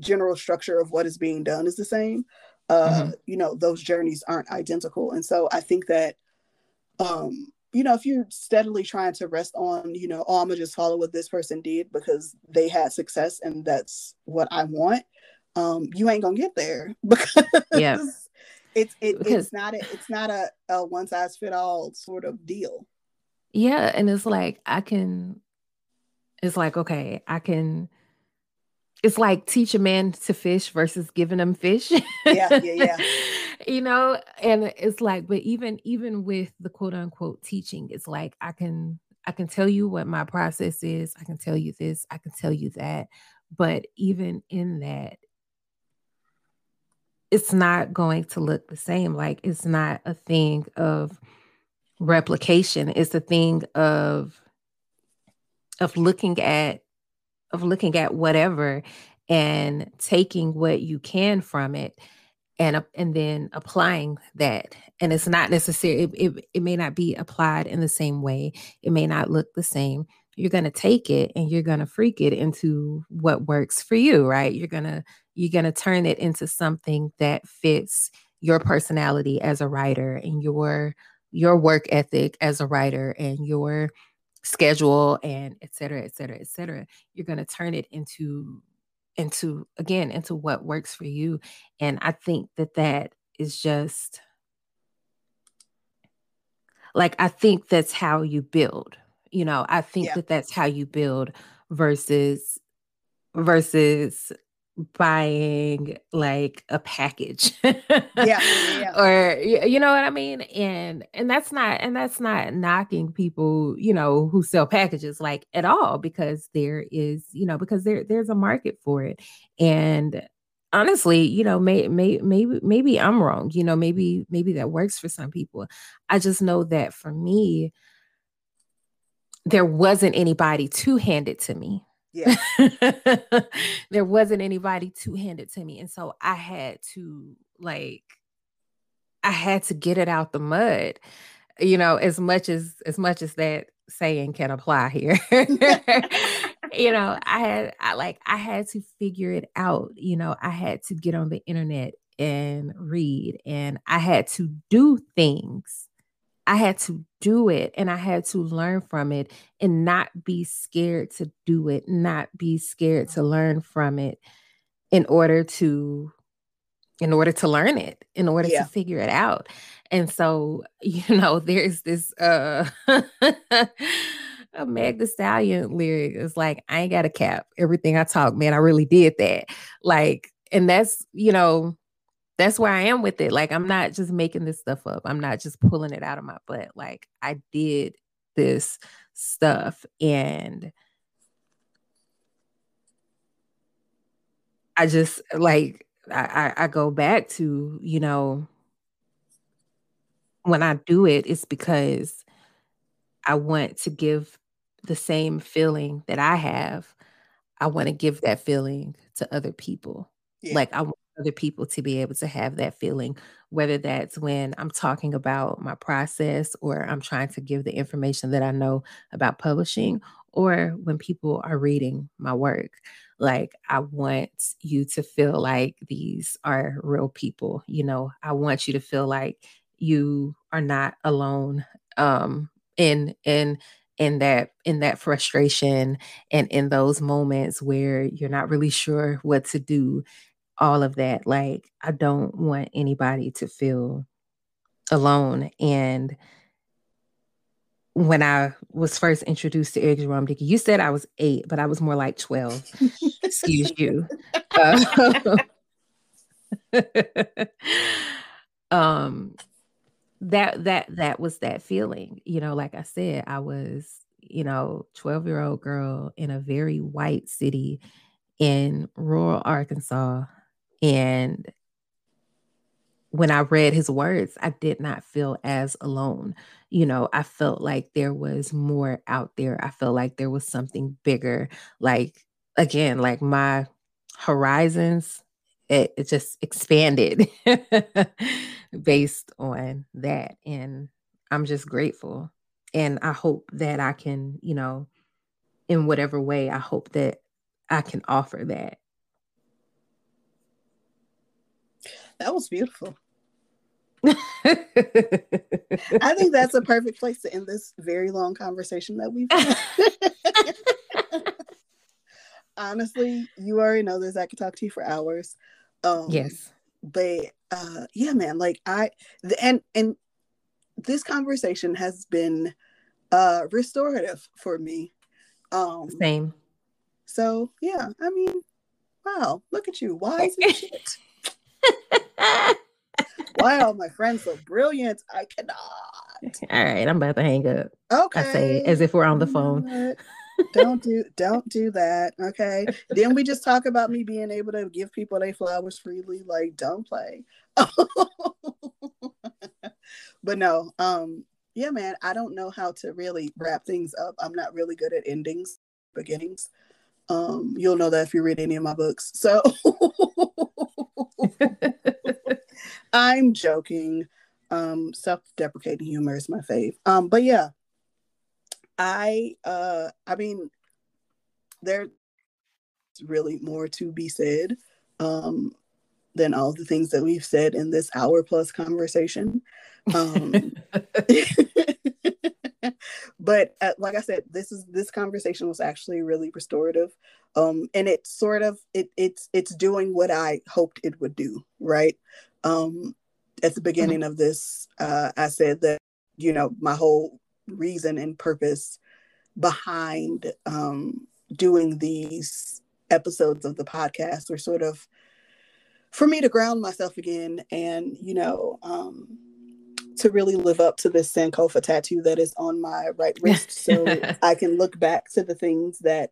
general structure of what is being done is the same uh mm-hmm. you know those journeys aren't identical and so i think that um you know if you're steadily trying to rest on you know oh i'm gonna just follow what this person did because they had success and that's what i want um you ain't gonna get there [laughs] because yeah it's it, because, it's not a it's not a, a one size fit all sort of deal yeah. And it's like, I can, it's like, okay, I can, it's like teach a man to fish versus giving him fish. Yeah, yeah, yeah. [laughs] you know, and it's like, but even even with the quote unquote teaching, it's like I can I can tell you what my process is. I can tell you this. I can tell you that. But even in that, it's not going to look the same. Like it's not a thing of replication it's a thing of of looking at of looking at whatever and taking what you can from it and and then applying that and it's not necessary it, it, it may not be applied in the same way it may not look the same you're going to take it and you're going to freak it into what works for you right you're going to you're going to turn it into something that fits your personality as a writer and your your work ethic as a writer and your schedule and et cetera, et cetera, et cetera, you're going to turn it into into again into what works for you. And i think that that is just like i think that's how you build you know? I think yeah. that that's how you build versus versus buying like a package yeah, [laughs] yeah, or you know what i mean? And and that's not and that's not knocking people you know who sell packages like at all because there is you know because there there's a market for it. And honestly you know may, may maybe maybe i'm wrong you know maybe maybe that works for some people. I just know that for me there wasn't anybody to hand it to me yeah. [laughs] there wasn't anybody to hand it to me. And so I had to like I had to get it out the mud. You know, as much as as much as that saying can apply here. [laughs] you know, I had I like I had to figure it out. You know, I had to get on the internet and read and I had to do things I had to do it and I had to learn from it and not be scared to do it, not be scared to learn from it in order to in order to learn it, in order yeah. to figure it out. And so, [laughs] you know, there's this uh [laughs] a Meg the Stallion lyric is like, I ain't got a cap. Everything I talk, man, I really did that. Like, and that's, you know, that's where I am with it. Like, I'm not just making this stuff up. I'm not just pulling it out of my butt. Like, I did this stuff and I just like I, I, I go back to, you know, when I do it, it's because I want to give the same feeling that I have. I want to give that feeling to other people. Yeah. Like I want other people to be able to have that feeling, whether that's when I'm talking about my process or I'm trying to give the information that I know about publishing or when people are reading my work. Like, I want you to feel like these are real people. You know, I want you to feel like you are not alone um in in in that in that frustration and in those moments where you're not really sure what to do all of that like i don't want anybody to feel alone and when I was first introduced to Eric Jerome Dickey, you said I was eight, but I was more like 12. Excuse you. Uh, [laughs] um that that that was that feeling you know like i said i was you know 12 year old girl in a very white city in rural arkansas and when I read his words, I did not feel as alone. You know, I felt like there was more out there. I felt like there was something bigger. Like, again, like my horizons, it, it just expanded [laughs] based on that. And I'm just grateful. And I hope that I can, you know, in whatever way, I hope that I can offer that That was beautiful. [laughs] I think that's a perfect place to end this very long conversation that we've had. [laughs] Honestly, you already know this. I could talk to you for hours. Um, yes. But uh, yeah, man, like I, the, and, and this conversation has been uh, restorative for me. Um, Same. So yeah, I mean, wow, look at you, wise and [laughs] shit. Wow, my friend's so brilliant. I cannot. [laughs] All right, I'm about to hang up. Okay. I say as if we're on the phone. [laughs] don't do don't do that. Okay. then we just talk about me being able to give people their flowers freely. Like, don't play. [laughs] but no, um, yeah, man, I don't know how to really wrap things up. I'm not really good at endings, beginnings. Um, you'll know that if you read any of my books. So I'm joking. Um, self-deprecating humor is my fave. Um, but yeah, I uh I mean there's really more to be said um than all the things that we've said in this hour plus conversation. Um [laughs] but uh, like I said, this is this conversation was actually really restorative, um, and it's sort of it it's it's doing what I hoped it would do. Right, um, at the beginning of this, uh, I said that you know my whole reason and purpose behind um, doing these episodes of the podcast were sort of for me to ground myself again and you know um, to really live up to this Sankofa tattoo that is on my right wrist. So [laughs] I can look back to the things that,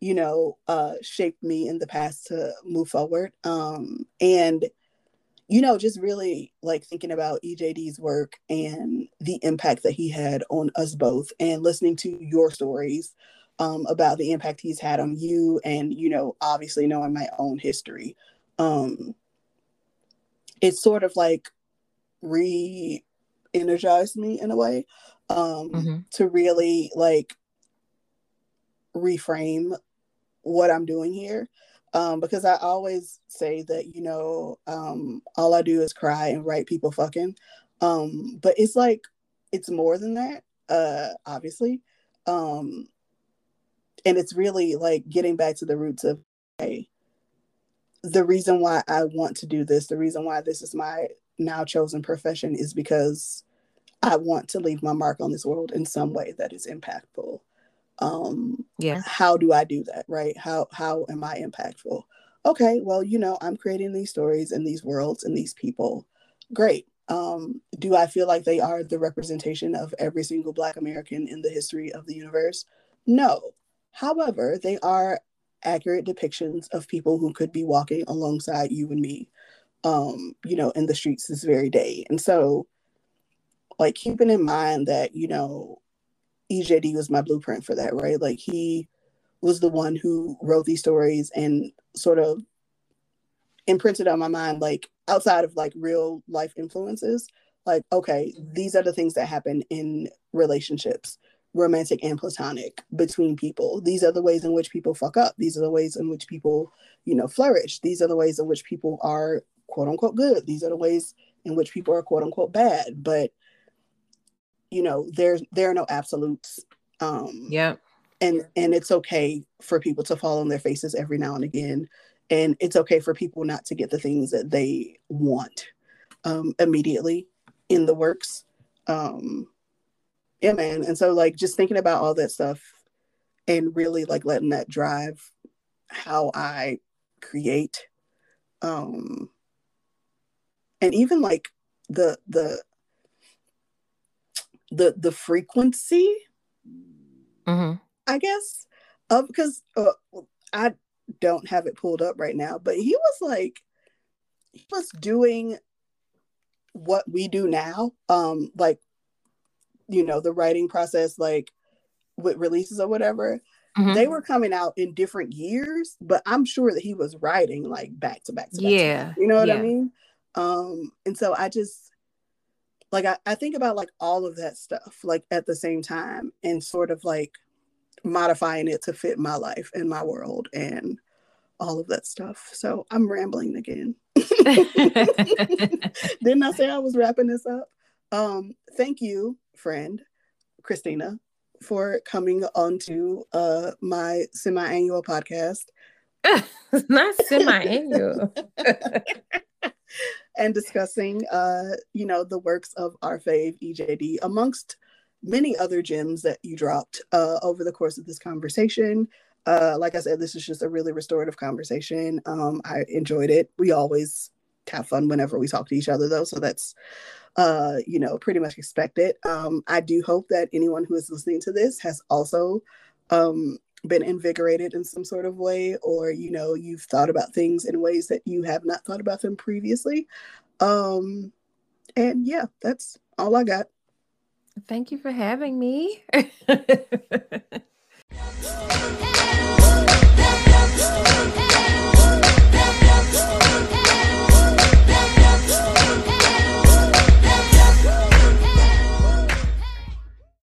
you know, uh, shaped me in the past to move forward. Um, and, you know, just really like thinking about EJD's work and the impact that he had on us both and listening to your stories um, about the impact he's had on you and, you know, obviously knowing my own history. Um, it's sort of like re energized me in a way um, mm-hmm. to really like reframe what I'm doing here. Um, because I always say that, you know, um, all I do is cry and write people fucking. Um, but it's like, it's more than that, uh, obviously. Um, and it's really like getting back to the roots of, hey, the reason why I want to do this, the reason why this is my now chosen profession is because I want to leave my mark on this world in some way that is impactful. Um, yeah. How do I do that? Right? How how am I impactful? Okay, well, you know, I'm creating these stories and these worlds and these people. Great. Um, do I feel like they are the representation of every single Black American in the history of the universe? No. However, they are accurate depictions of people who could be walking alongside you and me, um, you know, in the streets this very day. And so, like, keeping in mind that, you know, EJD was my blueprint for that, right? Like, he was the one who wrote these stories and sort of imprinted on my mind, like, outside of like real life influences, like, okay, these are the things that happen in relationships romantic and platonic between people. These are the ways in which people fuck up. These are the ways in which people, you know, flourish. These are the ways in which people are quote unquote good. These are the ways in which people are quote unquote bad. But you know, there's there are no absolutes. Um yeah. And and it's okay for people to fall on their faces every now and again. And it's okay for people not to get the things that they want um immediately in the works. Um yeah man and so like just thinking about all that stuff and really like letting that drive how i create um and even like the the the the frequency mm-hmm. i guess of because uh, i don't have it pulled up right now but he was like he was doing what we do now um like you know the writing process like with releases or whatever mm-hmm. they were coming out in different years but i'm sure that he was writing like back to back to back yeah to back, you know what yeah. i mean um and so i just like I, I think about like all of that stuff like at the same time and sort of like modifying it to fit my life and my world and all of that stuff so i'm rambling again [laughs] [laughs] didn't i say i was wrapping this up um thank you friend, Christina, for coming onto uh, my semi-annual podcast. [laughs] Not semi-annual. [laughs] and discussing, uh, you know, the works of our fave EJD amongst many other gems that you dropped uh, over the course of this conversation. Uh, like I said, this is just a really restorative conversation. Um, I enjoyed it. We always have fun whenever we talk to each other, though, so that's uh, you know, pretty much expected. Um, I do hope that anyone who is listening to this has also um, been invigorated in some sort of way or you know you've thought about things in ways that you have not thought about them previously. Um and yeah that's all i got. Thank you for having me. [laughs]